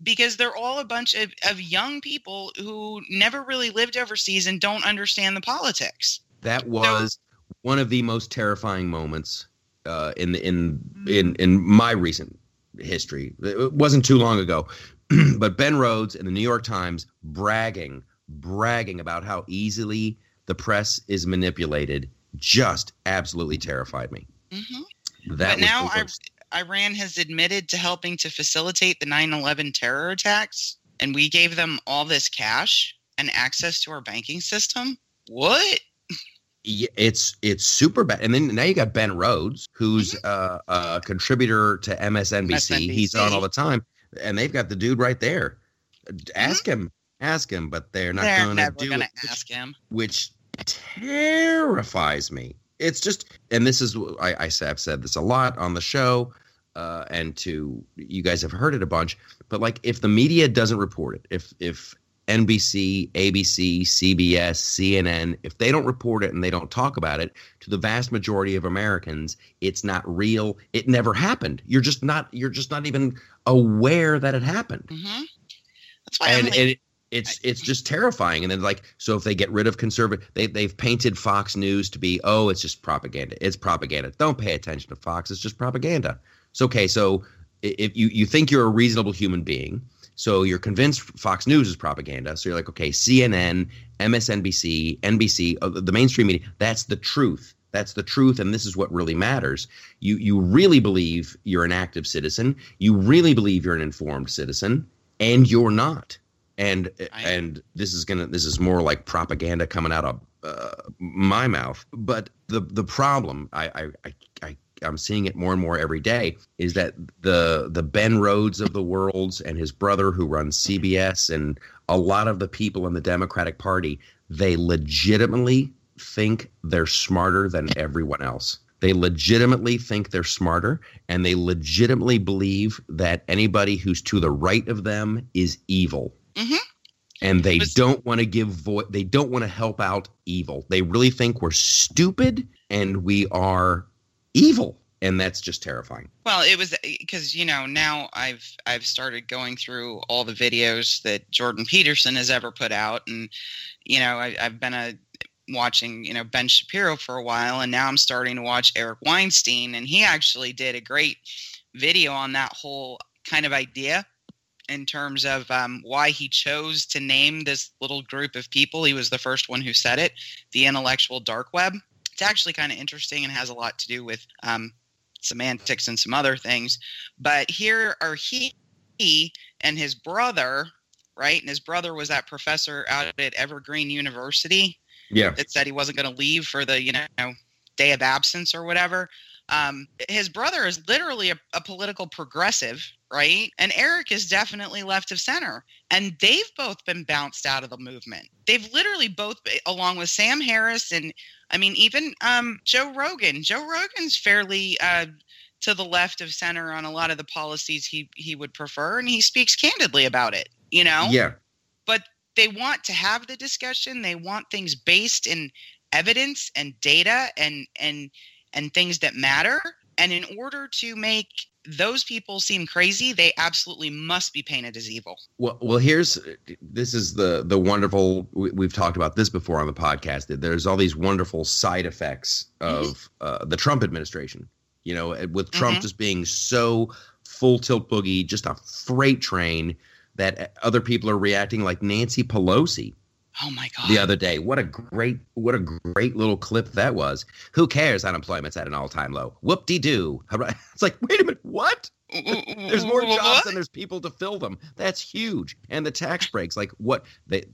because they're all a bunch of, of young people who never really lived overseas and don't understand the politics. That was so, one of the most terrifying moments uh, in in in in my recent history. It wasn't too long ago, but Ben Rhodes in the New York Times bragging bragging about how easily the press is manipulated just absolutely terrified me. Mm-hmm. That but now Iran has admitted to helping to facilitate the 9/11 terror attacks, and we gave them all this cash and access to our banking system. What? It's it's super bad. And then now you got Ben Rhodes, who's uh, a contributor to MSNBC. MSNBC. He's on all the time, and they've got the dude right there. Ask mm-hmm. him, ask him, but they're not going to do gonna it. Ask him, which terrifies me. It's just, and this is I, I have said this a lot on the show, uh, and to you guys have heard it a bunch. But like, if the media doesn't report it, if if NBC, ABC, CBS, CNN, if they don't report it and they don't talk about it, to the vast majority of Americans, it's not real. It never happened. You're just not. You're just not even aware that it happened. Mm-hmm. That's why. And, like, and it, it's it's just terrifying. And then like, so if they get rid of conservative, they they've painted Fox News to be, oh, it's just propaganda. It's propaganda. Don't pay attention to Fox. It's just propaganda. It's okay. So if you you think you're a reasonable human being so you're convinced Fox News is propaganda. So you're like, okay, CNN, MSNBC, NBC, uh, the mainstream media, that's the truth. That's the truth, and this is what really matters. You you really believe you're an active citizen. You really believe you're an informed citizen, and you're not. And and this is gonna this is more like propaganda coming out of uh, my mouth. But the the problem I I I I'm seeing it more and more every day is that the the Ben Rhodes of the worlds and his brother who runs CBS and a lot of the people in the Democratic Party they legitimately think they're smarter than everyone else. They legitimately think they're smarter and they legitimately believe that anybody who's to the right of them is evil. Mm-hmm. And they don't want to give voice. They don't want to help out evil. They really think we're stupid and we are evil and that's just terrifying well it was because you know now i've i've started going through all the videos that jordan peterson has ever put out and you know I, have been a watching you know ben shapiro for a while and now i'm starting to watch eric weinstein and he actually did a great video on that whole kind of idea in terms of um, why he chose to name this little group of people. He was the first one who said it, the intellectual dark web. It's actually kind of interesting and has a lot to do with um, semantics and some other things. But here are he, he and his brother, right? And his brother was that professor out at Evergreen University Yeah. that said he wasn't going to leave for the you know day of absence or whatever. Um, his brother is literally a, a political progressive, right? And Eric is definitely left of center. And they've both been bounced out of the movement. They've literally both, along with Sam Harris and I mean, even um, Joe Rogan. Joe Rogan's fairly uh, to the left of center on a lot of the policies he he would prefer, and he speaks candidly about it. You know, Yeah. But they want to have the discussion they want things based in evidence and data and and and things that matter and in order to make those people seem crazy they absolutely must be painted as evil Well, well, here's this is the the wonderful. We, we've talked about this before on the podcast. That there's all these wonderful side effects of uh, the Trump administration. You know, with Trump Mhm. just being so full tilt boogie, just a freight train that other people are reacting like Nancy Pelosi oh my god the other day. What a great, what a great little clip that was. Who cares? Unemployment's at an all time low. Whoop de doo. It's like, wait a minute, what? there's more jobs What? than there's people to fill them. That's huge. And the tax breaks, like what they,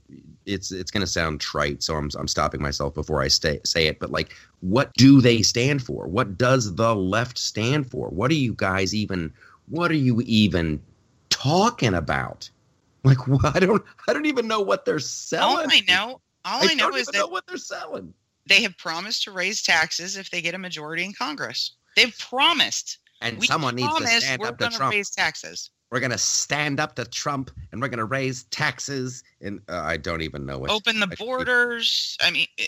it's it's going to sound trite, so I'm I'm stopping myself before I stay, say it. But like, what do they stand for? What does the left stand for? What are you guys even? What are you even talking about? Like, what? I don't I don't even know what they're selling. all i know all i, know is that know what they're selling. they have promised to raise taxes if they get a majority in congress they've promised And we someone needs to stand we're up to Trump. raise taxes we're going to stand up to Trump and we're going to raise taxes. And uh, I don't even know what. open the I- borders i mean eh,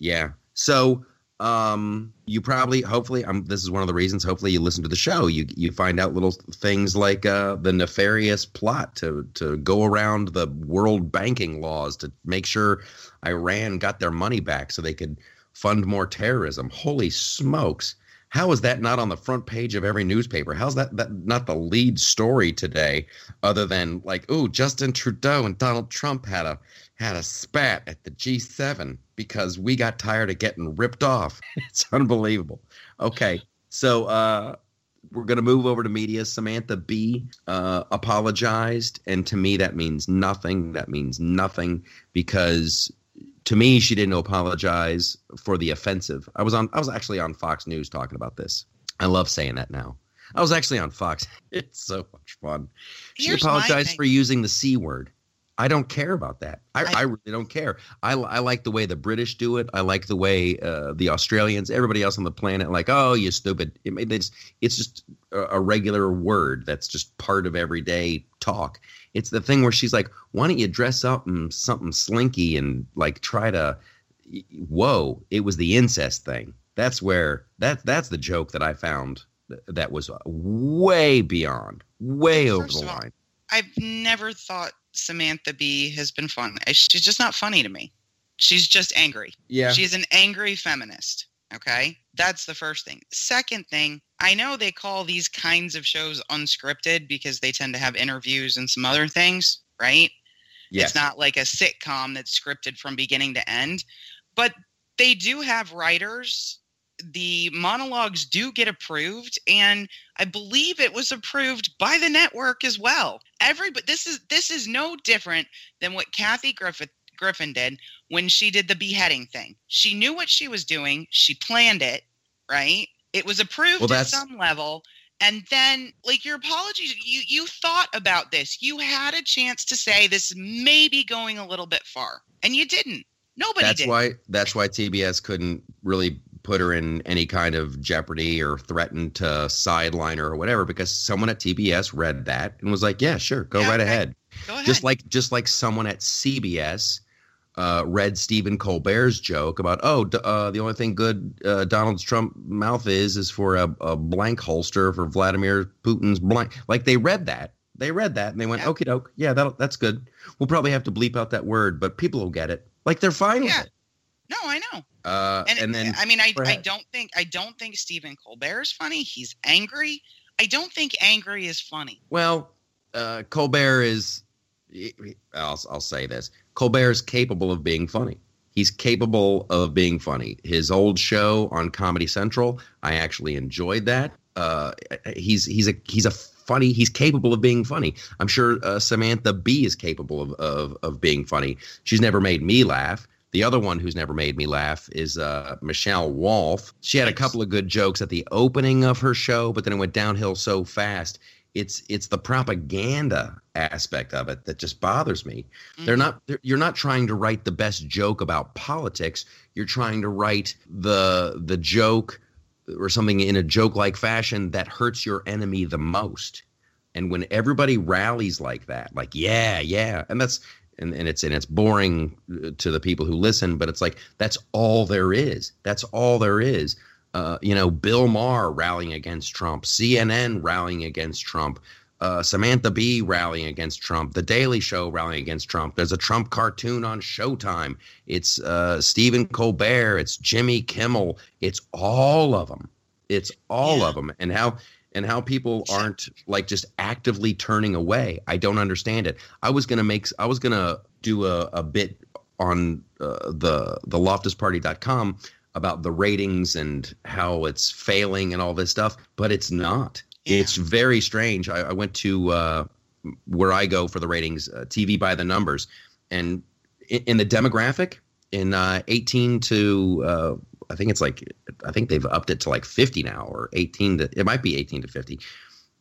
Yeah. So um you probably hopefully um this is one of the reasons hopefully you listen to the show. You you find out little things like uh the nefarious plot to to go around the world banking laws to make sure Iran got their money back so they could fund more terrorism. Holy smokes. How is that not on the front page of every newspaper? How's that that not the lead story today other than like oh Justin Trudeau and Donald Trump had a had a spat at the G7 because we got tired of getting ripped off. It's unbelievable. Okay, so uh, we're going to move over to media. Samantha Bee uh, apologized, and to me that means nothing. That means nothing because to me she didn't apologize for the offensive. I was on. I was actually on Fox News talking about this. I love saying that now. I was actually on Fox. It's so much fun. She here's apologized for using the c word. I don't care about that. I, I, I- really don't care. I, I like the way the British do it. I like the way uh, the Australians, everybody else on the planet, like, oh, you stupid. It, it- it's it's just a, a regular word that's just part of everyday talk. It's the thing where she's like, why don't you dress up in something slinky and like try to, whoa, it was the incest thing. That's where that that's the joke that I found that was way beyond, way over the of all, line. I've never thought Samantha Bee has been fun. Eh, she's just not funny to me. She's just angry. Yeah. She's an angry feminist. Okay. That's the first thing. Second thing, I know they call these kinds of shows unscripted because they tend to have interviews and some other things, right? yes. It's not like a sitcom that's scripted from beginning to end, but they do have writers. The monologues do get approved, and I believe it was approved by the network as well. Every but this is this is no different than what Kathy Griffith Griffin did when she did the beheading thing. She knew what she was doing. She planned it, right? It was approved Well, at some level. And then, like your apologies, you you thought about this. You had a chance to say this may be going a little bit far, and you didn't. Nobody that's did. why that's why TBS couldn't really put her in any kind of jeopardy or threaten to sideline her or whatever because someone at TBS read that and was like, "Yeah, sure, go Yeah, right okay. ahead." Go ahead. Just like just like someone at CBS uh, read Stephen Colbert's joke about, "Oh, uh, the only thing good uh, Donald Trump mouth is is for a, a blank holster for Vladimir Putin's blank." Like they read that. They read that and they went, Yeah. "Okay, doke, yeah, that that's good. We'll probably have to bleep out that word, but people will get it. Like they're fine Yeah. with it." No, I know. Uh, And, and, then I mean, I, I don't think I don't think Stephen Colbert is funny. He's angry. I don't think angry is funny. Well, uh, Colbert is. I'll I'll say this: Colbert is capable of being funny. He's capable of being funny. His old show on Comedy Central, I actually enjoyed that. Uh, he's he's a he's a funny. He's capable of being funny. I'm sure uh, Samantha Bee is capable of, of of being funny. She's never made me laugh. The other one who's never made me laugh is uh, Michelle Wolf. She had a couple of good jokes at the opening of her show, but then it went downhill so fast. It's it's the propaganda aspect of it that just bothers me. Mm-hmm. They're not they're, you're not trying to write the best joke about politics. You're trying to write the the joke or something in a joke like fashion that hurts your enemy the most. And when everybody rallies like that, like yeah, yeah, and that's and, and it's and it's boring uh, to the people who listen, but it's like that's all there is. That's all there is. Uh, you know, Bill Maher rallying against Trump, CNN rallying against Trump, uh, Samantha Bee rallying against Trump, The Daily Show rallying against Trump. There's a Trump cartoon on Showtime. It's uh, Stephen Colbert. It's Jimmy Kimmel. It's all of them. It's all yeah. of them. And how and how people aren't like just actively turning away. I don't understand it. I was gonna make I was gonna do a, a bit on uh, the the loftusparty.com about the ratings and how it's failing and all this stuff, but it's not. Yeah. It's very strange. I, I went to uh, where I go for the ratings, uh, TV by the numbers, and in, in the demographic in uh, 18 to uh, I think it's like I think they've upped it to like 50 now or 18 to it might be 18 to 50.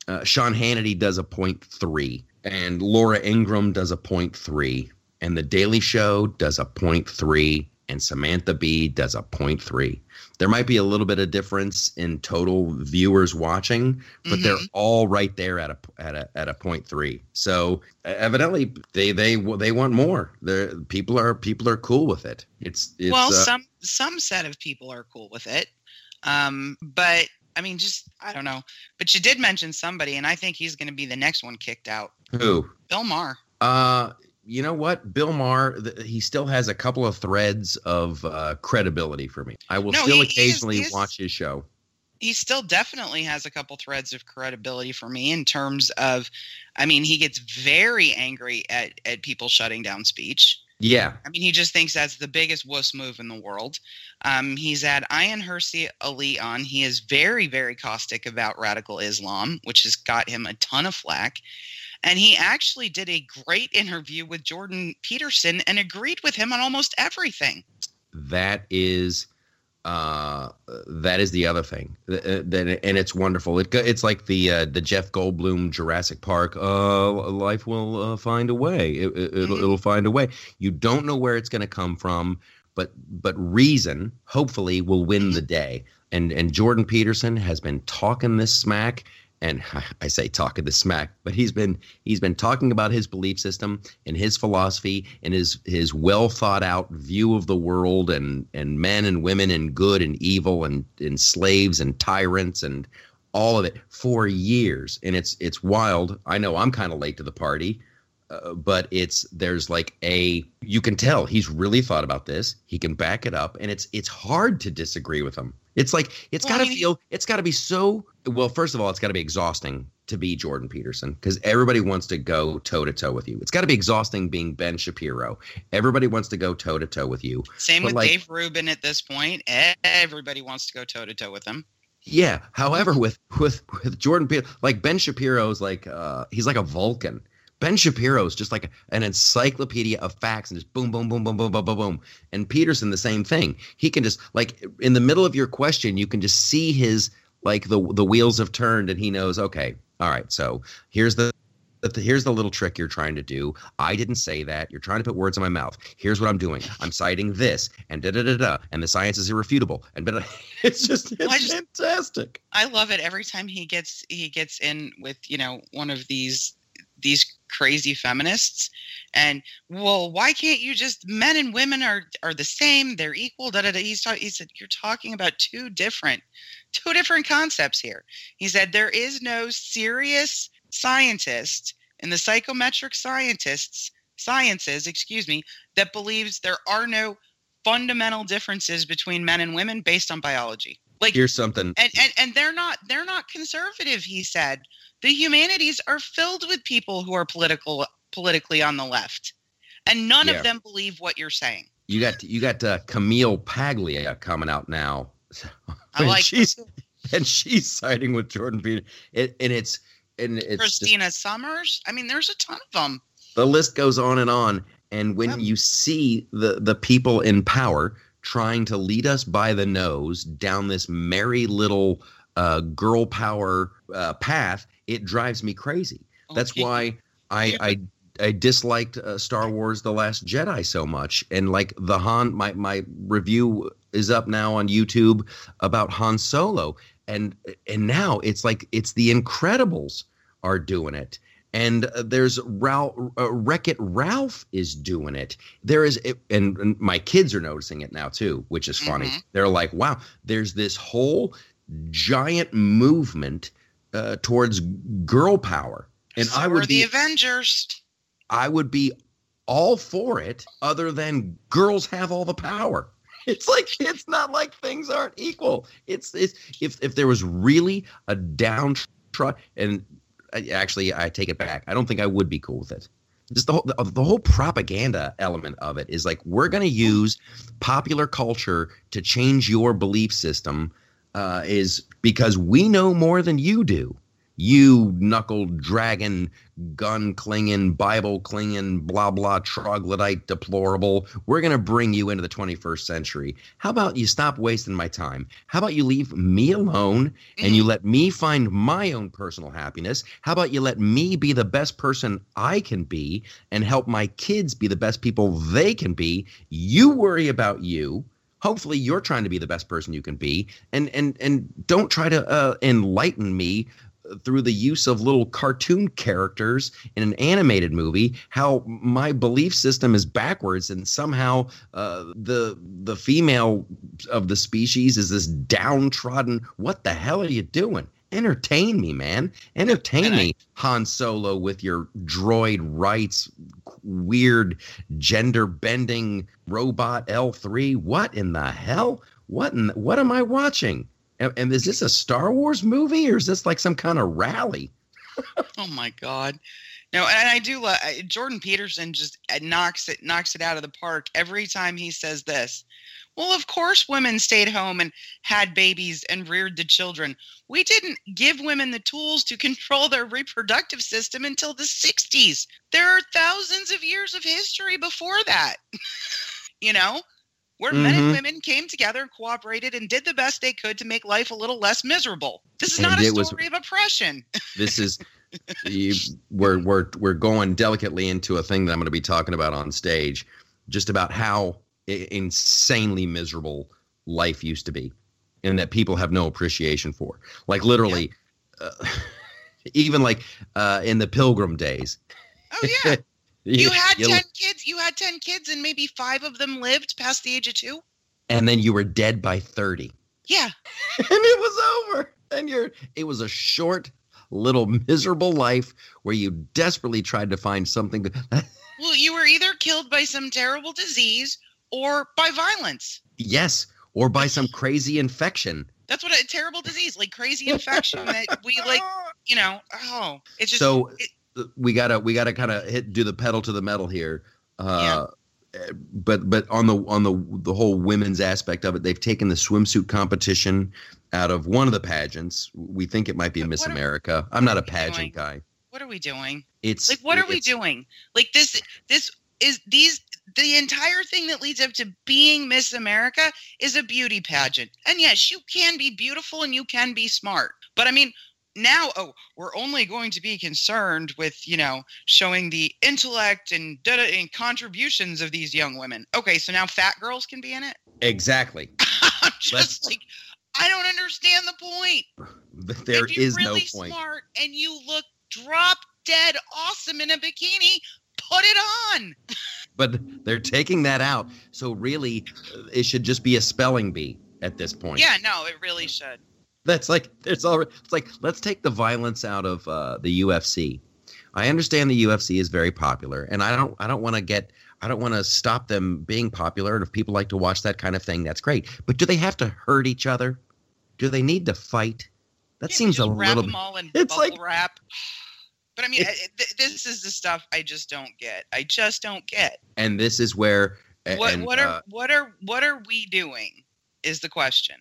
Uh, Sean Hannity does a point three, and Laura Ingraham does a point three, and The Daily Show does a point three, and Samantha Bee does a point three. There might be a little bit of difference in total viewers watching, but mm-hmm. they're all right there at a at a at a point three. So evidently they they they want more. The people are people are cool with it. It's, it's well, uh, some some set of people are cool with it, um, but I mean, just I don't know. But you did mention somebody, and I think he's going to be the next one kicked out. Who? Bill Maher. Uh, you know what, Bill Maher, he still has a couple of threads of uh, credibility for me. I will no, still he, occasionally he's, he's, watch his show. He still definitely has a couple threads of credibility for me in terms of, I mean, he gets very angry at at people shutting down speech. Yeah. I mean, he just thinks that's the biggest wuss move in the world. Um, he's had Ayaan Hirsi Ali on. He is very, very caustic about radical Islam, which has got him a ton of flack. And he actually did a great interview with Jordan Peterson and agreed with him on almost everything. That is uh, that is the other thing, uh, and it's wonderful. It, it's like the uh, the Jeff Goldblum Jurassic Park. Uh, life will uh, find a way. It, will mm-hmm. it'll find a way. You don't know where it's going to come from, but but reason hopefully will win mm-hmm. the day. And and Jordan Peterson has been talking this smack and I say talking the smack, but he's been he's been talking about his belief system and his philosophy and his his well thought out view of the world and and men and women and good and evil and and slaves and tyrants and all of it for years, and it's it's wild. I know I'm kind of late to the party. Uh, but it's there's like a you can tell he's really thought about this. He can back it up, and it's it's hard to disagree with him. It's like it's well, got to I mean, feel it's got to be so well. First of all, it's got to be exhausting to be Jordan Peterson because everybody wants to go toe to toe with you. It's got to be exhausting being Ben Shapiro. Everybody wants to go toe to toe with you. Same but with like, Dave Rubin at this point. Everybody wants to go toe to toe with him. Yeah. However, with with with Jordan Peterson, like Ben Shapiro's like uh he's like a Vulcan Ben Shapiro is just like an encyclopedia of facts and just boom, boom, boom, boom, boom, boom, boom, boom. And Peterson, the same thing. He can just like in the middle of your question, you can just see his like the the wheels have turned, and he knows. Okay, all right. So here's the here's the little trick you're trying to do. I didn't say that. You're trying to put words in my mouth. Here's what I'm doing. I'm citing this and da da da da, and the science is irrefutable. And but it's just it's I just, fantastic. I love it every time he gets he gets in with you know one of these these crazy feminists and well why can't you just men and women are are the same they're equal da, da, da. He's talk, he said you're talking about two different two different concepts here he said there is no serious scientist in the psychometric scientists sciences excuse me that believes there are no fundamental differences between men and women based on biology Like Here's something. and, and and they're not they're not conservative he said the humanities are filled with people who are political politically on the left and none Yeah. of them believe what you're saying You got you got uh, Camille Paglia coming out now. i And like she's and she's siding with Jordan Peterson. It, and it's and it's just- christina sommers i mean there's a ton of them the list goes on and on. And when Yep. you see the the people in power trying to lead us by the nose down this merry little uh, girl power uh, path, it drives me crazy. That's Okay. why I I I disliked uh, Star Wars: The Last Jedi so much, and like the Han. My my review is up now on YouTube about Han Solo, and and now it's like it's the Incredibles are doing it. And uh, there's Ralph, uh, Wreck It Ralph is doing it. There is, and, and my kids are noticing it now too, which is funny. Mhm. They're like, "Wow, there's this whole giant movement uh, towards girl power," and so I would the be, avengers I would be all for it. Other than girls have all the power. It's like it's not like things aren't equal. It's it's if if there was really a downtrodden and actually I take it back. I don't think I would be cool with it. Just the whole the, the whole propaganda element of it is like we're going to use popular culture to change your belief system uh, is because we know more than you do. You knuckle dragon, gun clinging, Bible clinging, blah blah troglodyte deplorable. We're gonna bring you into the 21st century. How about you stop wasting my time? How about you leave me alone and you let me find my own personal happiness? How about you let me be the best person I can be and help my kids be the best people they can be? You worry about you hopefully you're trying to be the best person you can be. And and and don't try to uh, enlighten me through the use of little cartoon characters in an animated movie how my belief system is backwards and somehow uh, the the female of the species is this downtrodden what the hell are you doing entertain me man entertain And I- me han solo with your droid rights weird gender bending robot L3. What in the hell? What in what am I watching? And, and is this a Star Wars movie or is this like some kind of rally? Oh my god. No, and I do love Jordan Peterson just uh, knocks it knocks it out of the park every time he says this. Well, of course women stayed home and had babies and reared the children. We didn't give women the tools to control their reproductive system until the 60s. There are thousands of years of history before that. you know, where men and Mhm. women came together and cooperated and did the best they could to make life a little less miserable. This is And not a it was- story of oppression. This is you, we're we're we're going delicately into a thing that I'm going to be talking about on stage, just about how insanely miserable life used to be, and that people have no appreciation for. Like literally, uh, even like uh, in the Pilgrim days. Oh yeah. You had you- 10 kids. You had 10 kids, and maybe five of them lived past the age of two. and then you were dead by 30 Yeah. and it was over and you're it was a short little miserable life where you desperately tried to find something to, Well, you were either killed by some terrible disease or by violence. yes or by some crazy infection That's what a terrible disease, like crazy infection that we like, you know, oh, it's just so it- we gotta we gotta kind of hit do the pedal to the metal here uh but but on the on the the whole women's aspect of it they've taken the swimsuit competition out of one of the pageants we think it might be But miss are- america i'm not a pageant guy what are we doing? it's Like, what are we doing? Like this, this is these. The entire thing that leads up to being Miss America is a beauty pageant. And yes, you can be beautiful and you can be smart. But I mean, now, oh, we're only going to be concerned with, you know, showing the intellect and, and contributions of these young women. Okay, so now fat girls can be in it? exactly I'm just Let's- like, I don't understand the point. there if you're is really no point smart and you look drop dead awesome in a bikini, put it on. but they're taking that out so really uh, it should just be a spelling bee at this point Yeah, no, it really should. That's like there's already it's like let's take the violence out of uh, the UFC. I understand the UFC is very popular, and I don't I don't want to get I don't want to stop them being popular. And if people like to watch that kind of thing, that's great. But do they have to hurt each other? do they need to fight? That Yeah, seems a wrap little. them bit- all in it's bubble like- wrap. But I mean, I- th- this is the stuff I just don't get. I just don't get. And this is where. What and, what are uh, what are what are we doing? Is the question.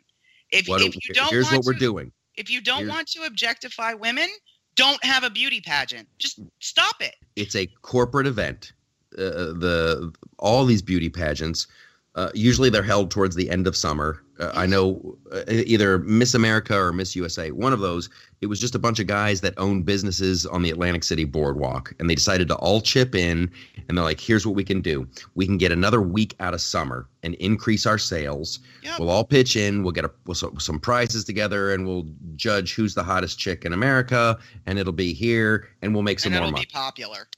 If what if you don't here's want what we're to, doing. if you don't Here's- want to objectify women, don't have a beauty pageant. Just stop it. It's a corporate event. Uh, the all these beauty pageants. Uh, usually they're held towards the end of summer. Uh, I know uh, either Miss America or Miss USA, one of those. It was just a bunch of guys that own businesses on the Atlantic City boardwalk, and they decided to all chip in. And they're like, "Here's what we can do: we can get another week out of summer and increase our sales. Yep. We'll all pitch in. We'll get a, we'll, so- some prizes together, and we'll judge who's the hottest chick in America, and it'll be here, and we'll make some and more it'll money." be popular.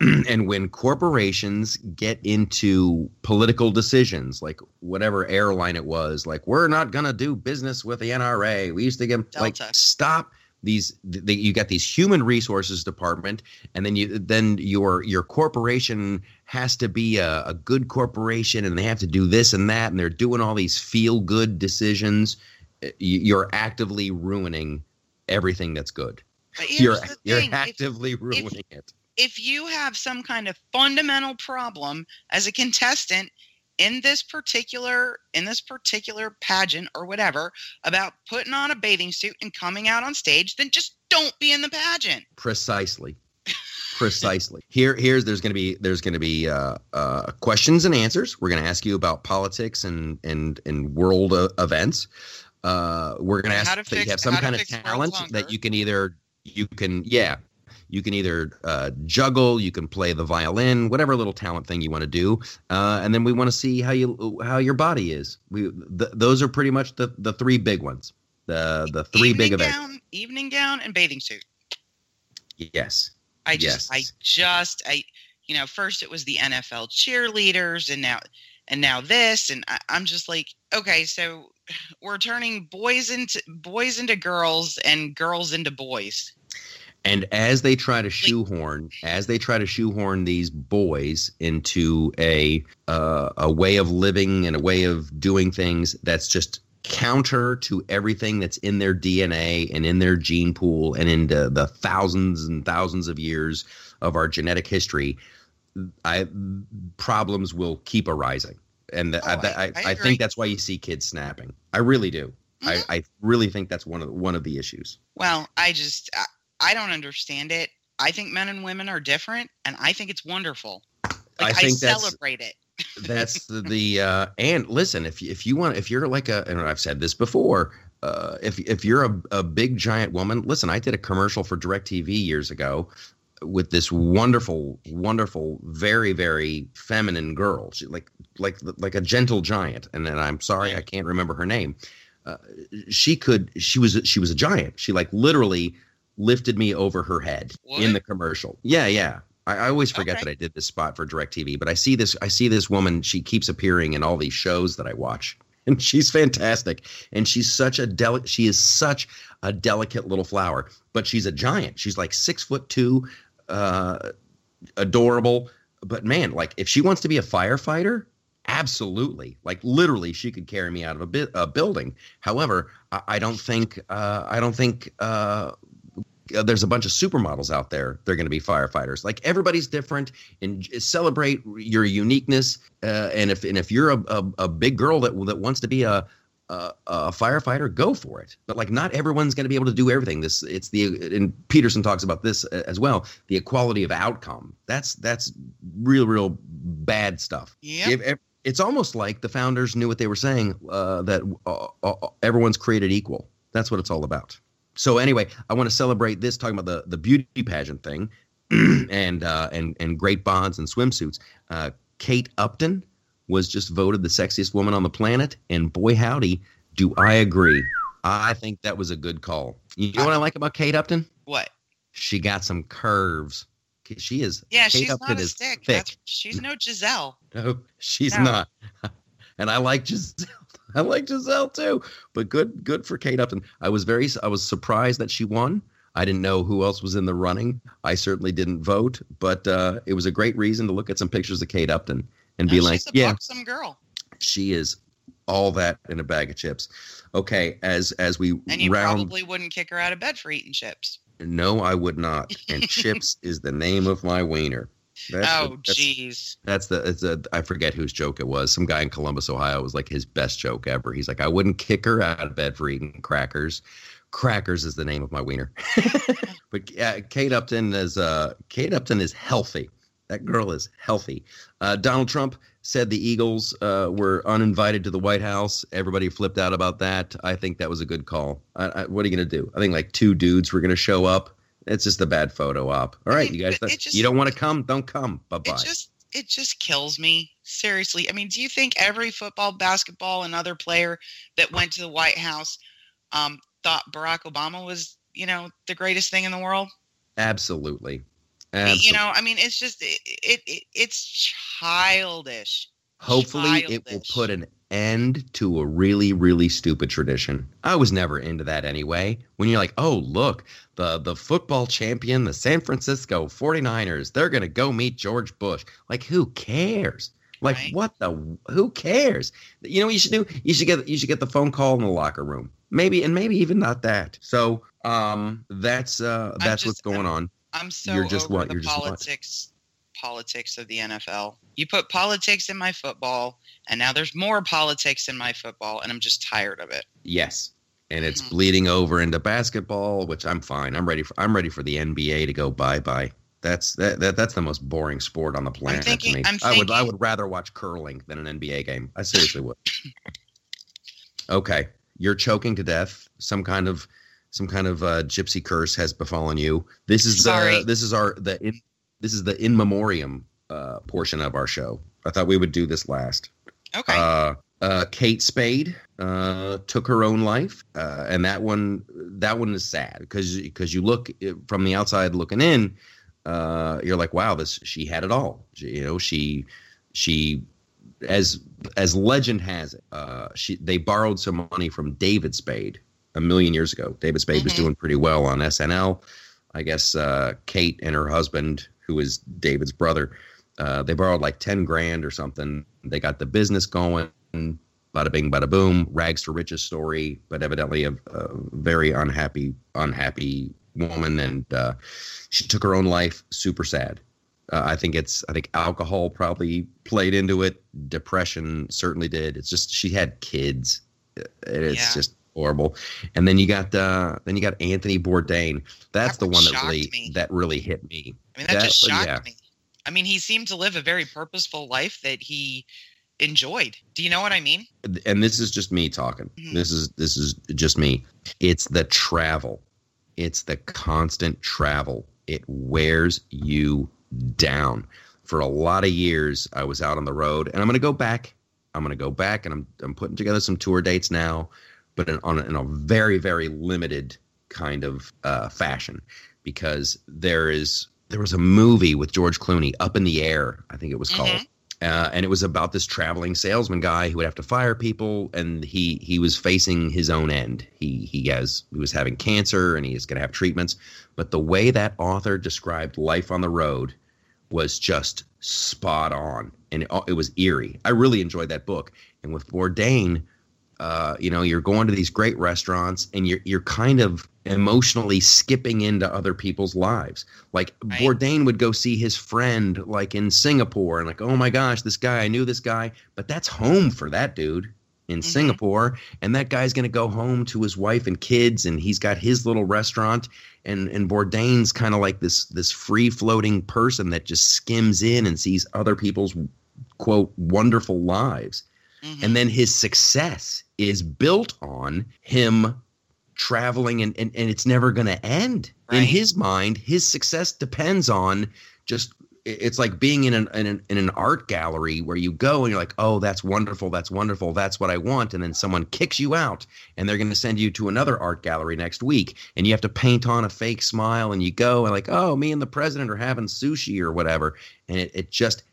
and when corporations get into political decisions, like whatever airline it was, like we're not gonna do business with the NRA. We used to get like stop these. The, you got these human resources department, and then you then your your corporation has to be a, a good corporation, and they have to do this and that, and they're doing all these feel good decisions. Eh, you- You're actively ruining everything that's good. You're you're thing. If- actively ruining it. If you have some kind of fundamental problem as a contestant in this particular in this particular pageant or whatever about putting on a bathing suit and coming out on stage then just don't be in the pageant Precisely. Precisely. Here, here's there's going to be there's going to be uh, uh, questions and answers. We're going to ask you about politics and and and world uh, events. Uh, we're going to ask that you have some kind of talent that you can either you can yeah you can either uh, juggle, you can play the violin, whatever little talent thing you want to do, uh, and then we want to see how you how your body is. We th- those are pretty much the the three big ones. The the three big evening events. gown evening gown and bathing suit Yes. i just i just i you know first it was the nfl cheerleaders and now and now this and I, i'm just like okay so we're turning boys into boys into girls and girls into boys And as they try to shoehorn, as they try to shoehorn these boys into a uh, a way of living and a way of doing things that's just counter to everything that's in their DNA and in their gene pool and into the thousands and thousands of years of our genetic history, I problems will keep arising. And Oh, I, I- I, think that's why you see kids snapping. I really do. Mhm. I, I really think that's one of one of the issues. Well, I just I, I don't understand it. I think men and women are different, and I think it's wonderful. Like, I, think that's- celebrate it. that's the, the uh and listen if you- if you want if you're like a and I've said this before uh if if you're a, a big giant woman listen I did a commercial for DirecTV years ago with this wonderful wonderful very very feminine girl she like like like a gentle giant and then I'm sorry I can't remember her name uh, she could she was she was a giant she like literally lifted me over her head What? in the commercial yeah yeah I, I always forget Okay. that I did this spot for DirecTV, but I see this I see this woman. She keeps appearing in all these shows that I watch, and she's fantastic. And she's such a delicate. She is such a delicate little flower, but she's a giant. She's like six foot two, uh, adorable. But man, like if she wants to be a firefighter, absolutely. Like literally, she could carry me out of a, bit, a building. However, I, I don't think uh, I don't think uh, uh, there's a bunch of supermodels out there. They're going to be firefighters. Like everybody's different, and celebrate your uniqueness. Uh, and if and if you're a, a, a big girl that that wants to be a, a a firefighter, go for it. But like, not everyone's going to be able to do everything. This it's the and Peterson talks about this uh, as well. The equality of outcome. That's that's real real bad stuff. If- it's almost like the founders knew what they were saying. Uh, that uh, uh, everyone's created equal. That's what it's all about. So anyway, I want to celebrate this talking about the the beauty pageant thing, and uh, and and great bonds and swimsuits. Uh, Kate Upton was just voted the sexiest woman on the planet, and boy howdy, do I agree. I think that was a good call. You know what I like about Kate Upton? What? She got some curves. She is. Yeah, Kate she's Upton not a stick. thick. That's, she's no Gisele. No, she's No. not. And I like Gisele. I like Gisele too. But good, good for Kate Upton. I was very, I was surprised that she won. I didn't know who else was in the running. I certainly didn't vote, but uh, it was a great reason to look at some pictures of Kate Upton and No, be like, she's a yeah, buxom girl. she is all that in a bag of chips. Okay, as as we And you round. probably wouldn't kick her out of bed for eating chips. No, I would not. And chips is the name of my wiener. That's oh, that's, jeez. that's the it's a I forget whose joke it was. Some guy in Columbus, Ohio, was like his best joke ever. He's like, I wouldn't kick her out of bed for eating crackers. Crackers is the name of my wiener. but uh, Kate Upton is uh Kate Upton is healthy. That girl is healthy. Uh, Donald Trump said the Eagles uh, were uninvited to the White House. Everybody flipped out about that. I think that was a good call. I, I, what are you going to do? I think like two dudes were going to show up. It's just a bad photo op. All right, mean, you guys. just- you don't want to come? Don't come. Bye bye. It just it just kills me. Seriously. I mean, do you think every football, basketball, and other player that went to the White House um, thought Barack Obama was, you know, the greatest thing in the world? Absolutely. Absolutely. You know, I mean, it's just it, it, it it's childish. Hopefully, it will put an end to a really, really stupid tradition. I was never into that anyway. When you're like, oh, look, the, the football champion, the San Francisco 49ers, they're going to go meet George Bush. Like, who cares? Like, Right. what the? Who cares? You know what you should do? You should get you should get the phone call in the locker room. Maybe and maybe even not that. So, um, that's uh, that's what's just- going on. I'm so You're just over what? the You're just politics politics of the NFL. You put politics in my football, and now there's more politics in my football, and I'm just tired of it. Yes. And it's Mhm. bleeding over into basketball, which I'm fine. I'm ready for I'm ready for the NBA to go bye bye. That's that, that that's the most boring sport on the planet thinking- to me. I'm I would I would rather watch curling than an NBA game. I seriously would. Okay. You're choking to death. Some kind of some kind of uh, gypsy curse has befallen you. This is uh, this is our the in, this is the in memoriam uh, portion of our show. I thought we would do this last. Okay. Uh, uh, Kate Spade uh, took her own life, uh, and that one that one is sad because because you look uh, from the outside looking in, uh, you're like, wow, this she had it all. She, you know, she she as as legend has it, uh, she they borrowed some money from David Spade a million years ago. David Spade was Mhm. doing pretty well on SNL. I guess uh, Kate and her husband, who is David's brother, uh, they borrowed like 10 grand or something. They got the business going. Bada bing, bada boom. Rags to riches story, but evidently a, a very unhappy, unhappy woman, and uh, she took her own life. Super sad. Uh, I think it's. I think alcohol probably played into it. Depression certainly did. It's just she had kids. It's Yeah. just horrible. And then you got uh, then you got Anthony Bourdain. That's That the one that really me. that really hit me. I mean, that, that- just shocked yeah. me. I mean, he seemed to live a very purposeful life that he enjoyed. Do you know what I mean? and this is just me talking. Mhm. This is this is just me. It's the travel. It's the constant travel. It wears you down. For a lot of years, I was out on the road, and I'm going to go back. I'm going to go back, and I'm I'm putting together some tour dates now, but in, on a, in a very very limited kind of uh, fashion, because there is there was a movie with George Clooney, Up in the Air, I think it was called Mhm. uh, and it was about this traveling salesman guy who would have to fire people, and he he was facing his own end. He he has he was having cancer, and he's going to have treatments. But the way that author described life on the road was just spot on, and it, it was eerie. I really enjoyed that book. And with Bourdain, uh, you know, you're going to these great restaurants, and you're you're kind of emotionally skipping into other people's lives. Like Right. Bourdain would go see his friend like in Singapore and like, oh my gosh, this guy, I knew this guy, but that's home for that dude in Mhm. Singapore. And that guy's gonna go home to his wife and kids and he's got his little restaurant and and Bourdain's kind of like this this free floating person that just skims in and sees other people's quote wonderful lives. Mhm. And then his success is built on him traveling and, and, and it's never going to end. In his mind, his success depends on just it's like being in an, in an in an art gallery where you go and you're like, "Oh, that's wonderful. That's wonderful. That's what I want." And then someone kicks you out and they're going to send you to another art gallery next week and you have to paint on a fake smile and you go and like, "Oh, me and the president are having sushi or whatever." And it, it just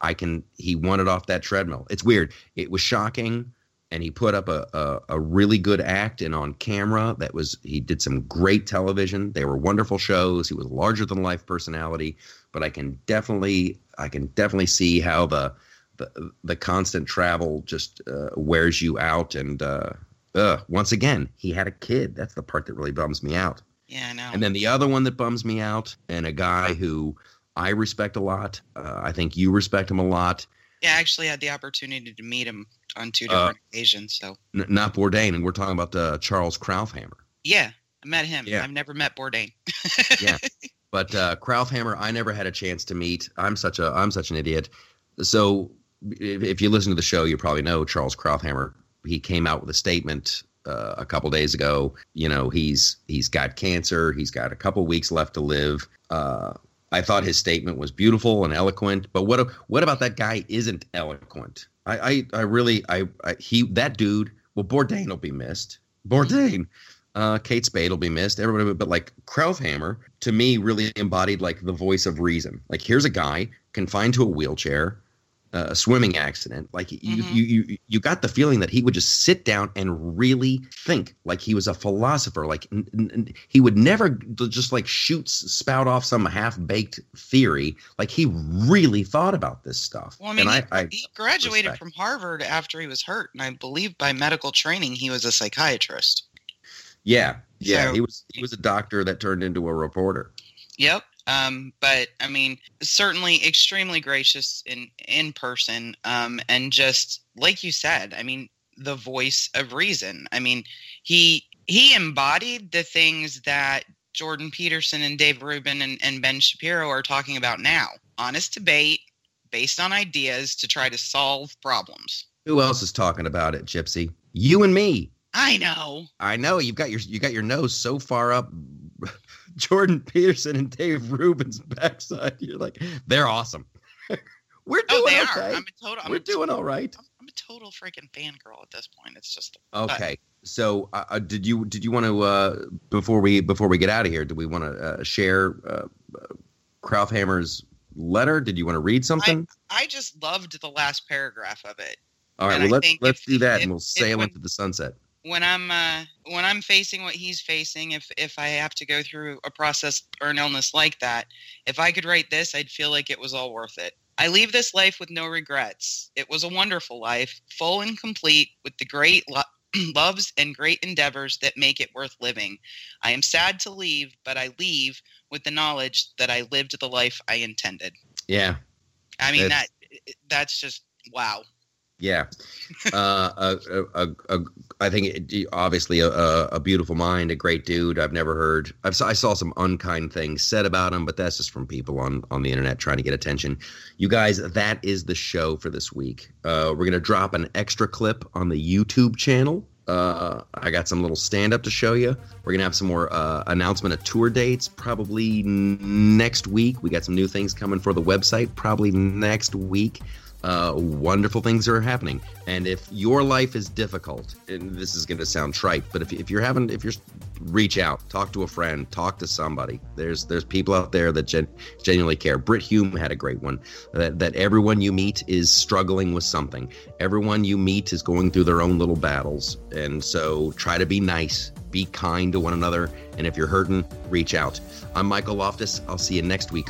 I can he wanted off that treadmill. It's weird. It was shocking and he put up a, a, a really good act and on camera that was he did some great television they were wonderful shows he was a larger than life personality but i can definitely i can definitely see how the the the constant travel just uh, wears you out. And uh, uh, once again, he had a kid. That's the part that really bums me out. Yeah, I know. And then the other one that bums me out, and a guy who I respect a lot. Uh, I think you respect him a lot. yeah, I actually had the opportunity to meet him on two different occasions. So N- not Bourdain, and we're talking about uh, Charles Krauthammer. yeah, I met him. Yeah. I've never met Bourdain. Yeah. But uh, Krauthammer, I never had a chance to meet. I'm such a I'm such an idiot. So if, if you listen to the show, you probably know Charles Krauthammer. He came out with a statement uh, a couple days ago. You know, he's he's got cancer. He's got a couple weeks left to live. Uh, I thought his statement was beautiful and eloquent. But what what about that guy isn't eloquent? I I, I really I, I he that dude. Well, Bourdain will be missed. Bourdain. Uh, Kate Spade will be missed. Everybody, but like Krauthammer, to me, really embodied like the voice of reason. Like, here's a guy confined to a wheelchair, uh, a swimming accident. Like, you, Mhm. you, you, you got the feeling that he would just sit down and really think, like he was a philosopher. Like, n- n- he would never just like shoot, spout off some half baked theory. Like, he really thought about this stuff. Well, I mean, and he, I, I, he graduated respect. from Harvard after he was hurt, and I believe by medical training he was a psychiatrist. yeah, yeah, So- he was he was a doctor that turned into a reporter. Yep. Um, but I mean, certainly extremely gracious in in person, um, and just like you said, I mean, the voice of reason. I mean, he he embodied the things that Jordan Peterson and Dave Rubin and, and Ben Shapiro are talking about now. Honest debate based on ideas to try to solve problems. Who else is talking about it, Gypsy? You and me. I know. I know you've got your you got your nose so far up Jordan Peterson and Dave Rubin's backside. You're like, they're awesome. We're doing Oh, they okay. are. I'm a total. I'm We're a doing all right. I'm, I'm a total freaking fangirl at this point. It's just Okay. So, uh, uh, did you did you want to uh, before we before we get out of here? Do we want to uh, share uh, uh, Krauthammer's letter? Did you want to read something? I just loved the last paragraph of it. all right. and Well, I let's let's do that, if- and we'll sail when- into the sunset. When I'm uh, when I'm facing what he's facing, if if I have to go through a process or an illness like that, if I could write this, I'd feel like it was all worth it. I leave this life with no regrets. It was a wonderful life, full and complete, with the great lo- loves and great endeavors that make it worth living. I am sad to leave, but I leave with the knowledge that I lived the life I intended. Yeah. I mean that that's just wow. Yeah, uh, a, a, a, I think it, obviously a, a, beautiful mind, a great dude. I've never heard. I've, I saw some unkind things said about him, but that's just from people on on the internet trying to get attention. You guys, that is the show for this week. Uh, we're gonna drop an extra clip on the YouTube channel. Uh, I got some little stand up to show you. We're gonna have some more uh, announcement of tour dates probably n- next week. We got some new things coming for the website probably next week uh, wonderful things are happening. And if your life is difficult, and this is going to sound trite, but if, if you're having, if you're, reach out, talk to a friend, talk to somebody. There's there's people out there that gen, genuinely care. Brit Hume had a great one that that everyone you meet is struggling with something. Everyone you meet is going through their own little battles, and so try to be nice, be kind to one another, and if you're hurting, reach out. I'm Michael Loftus. I'll see you next week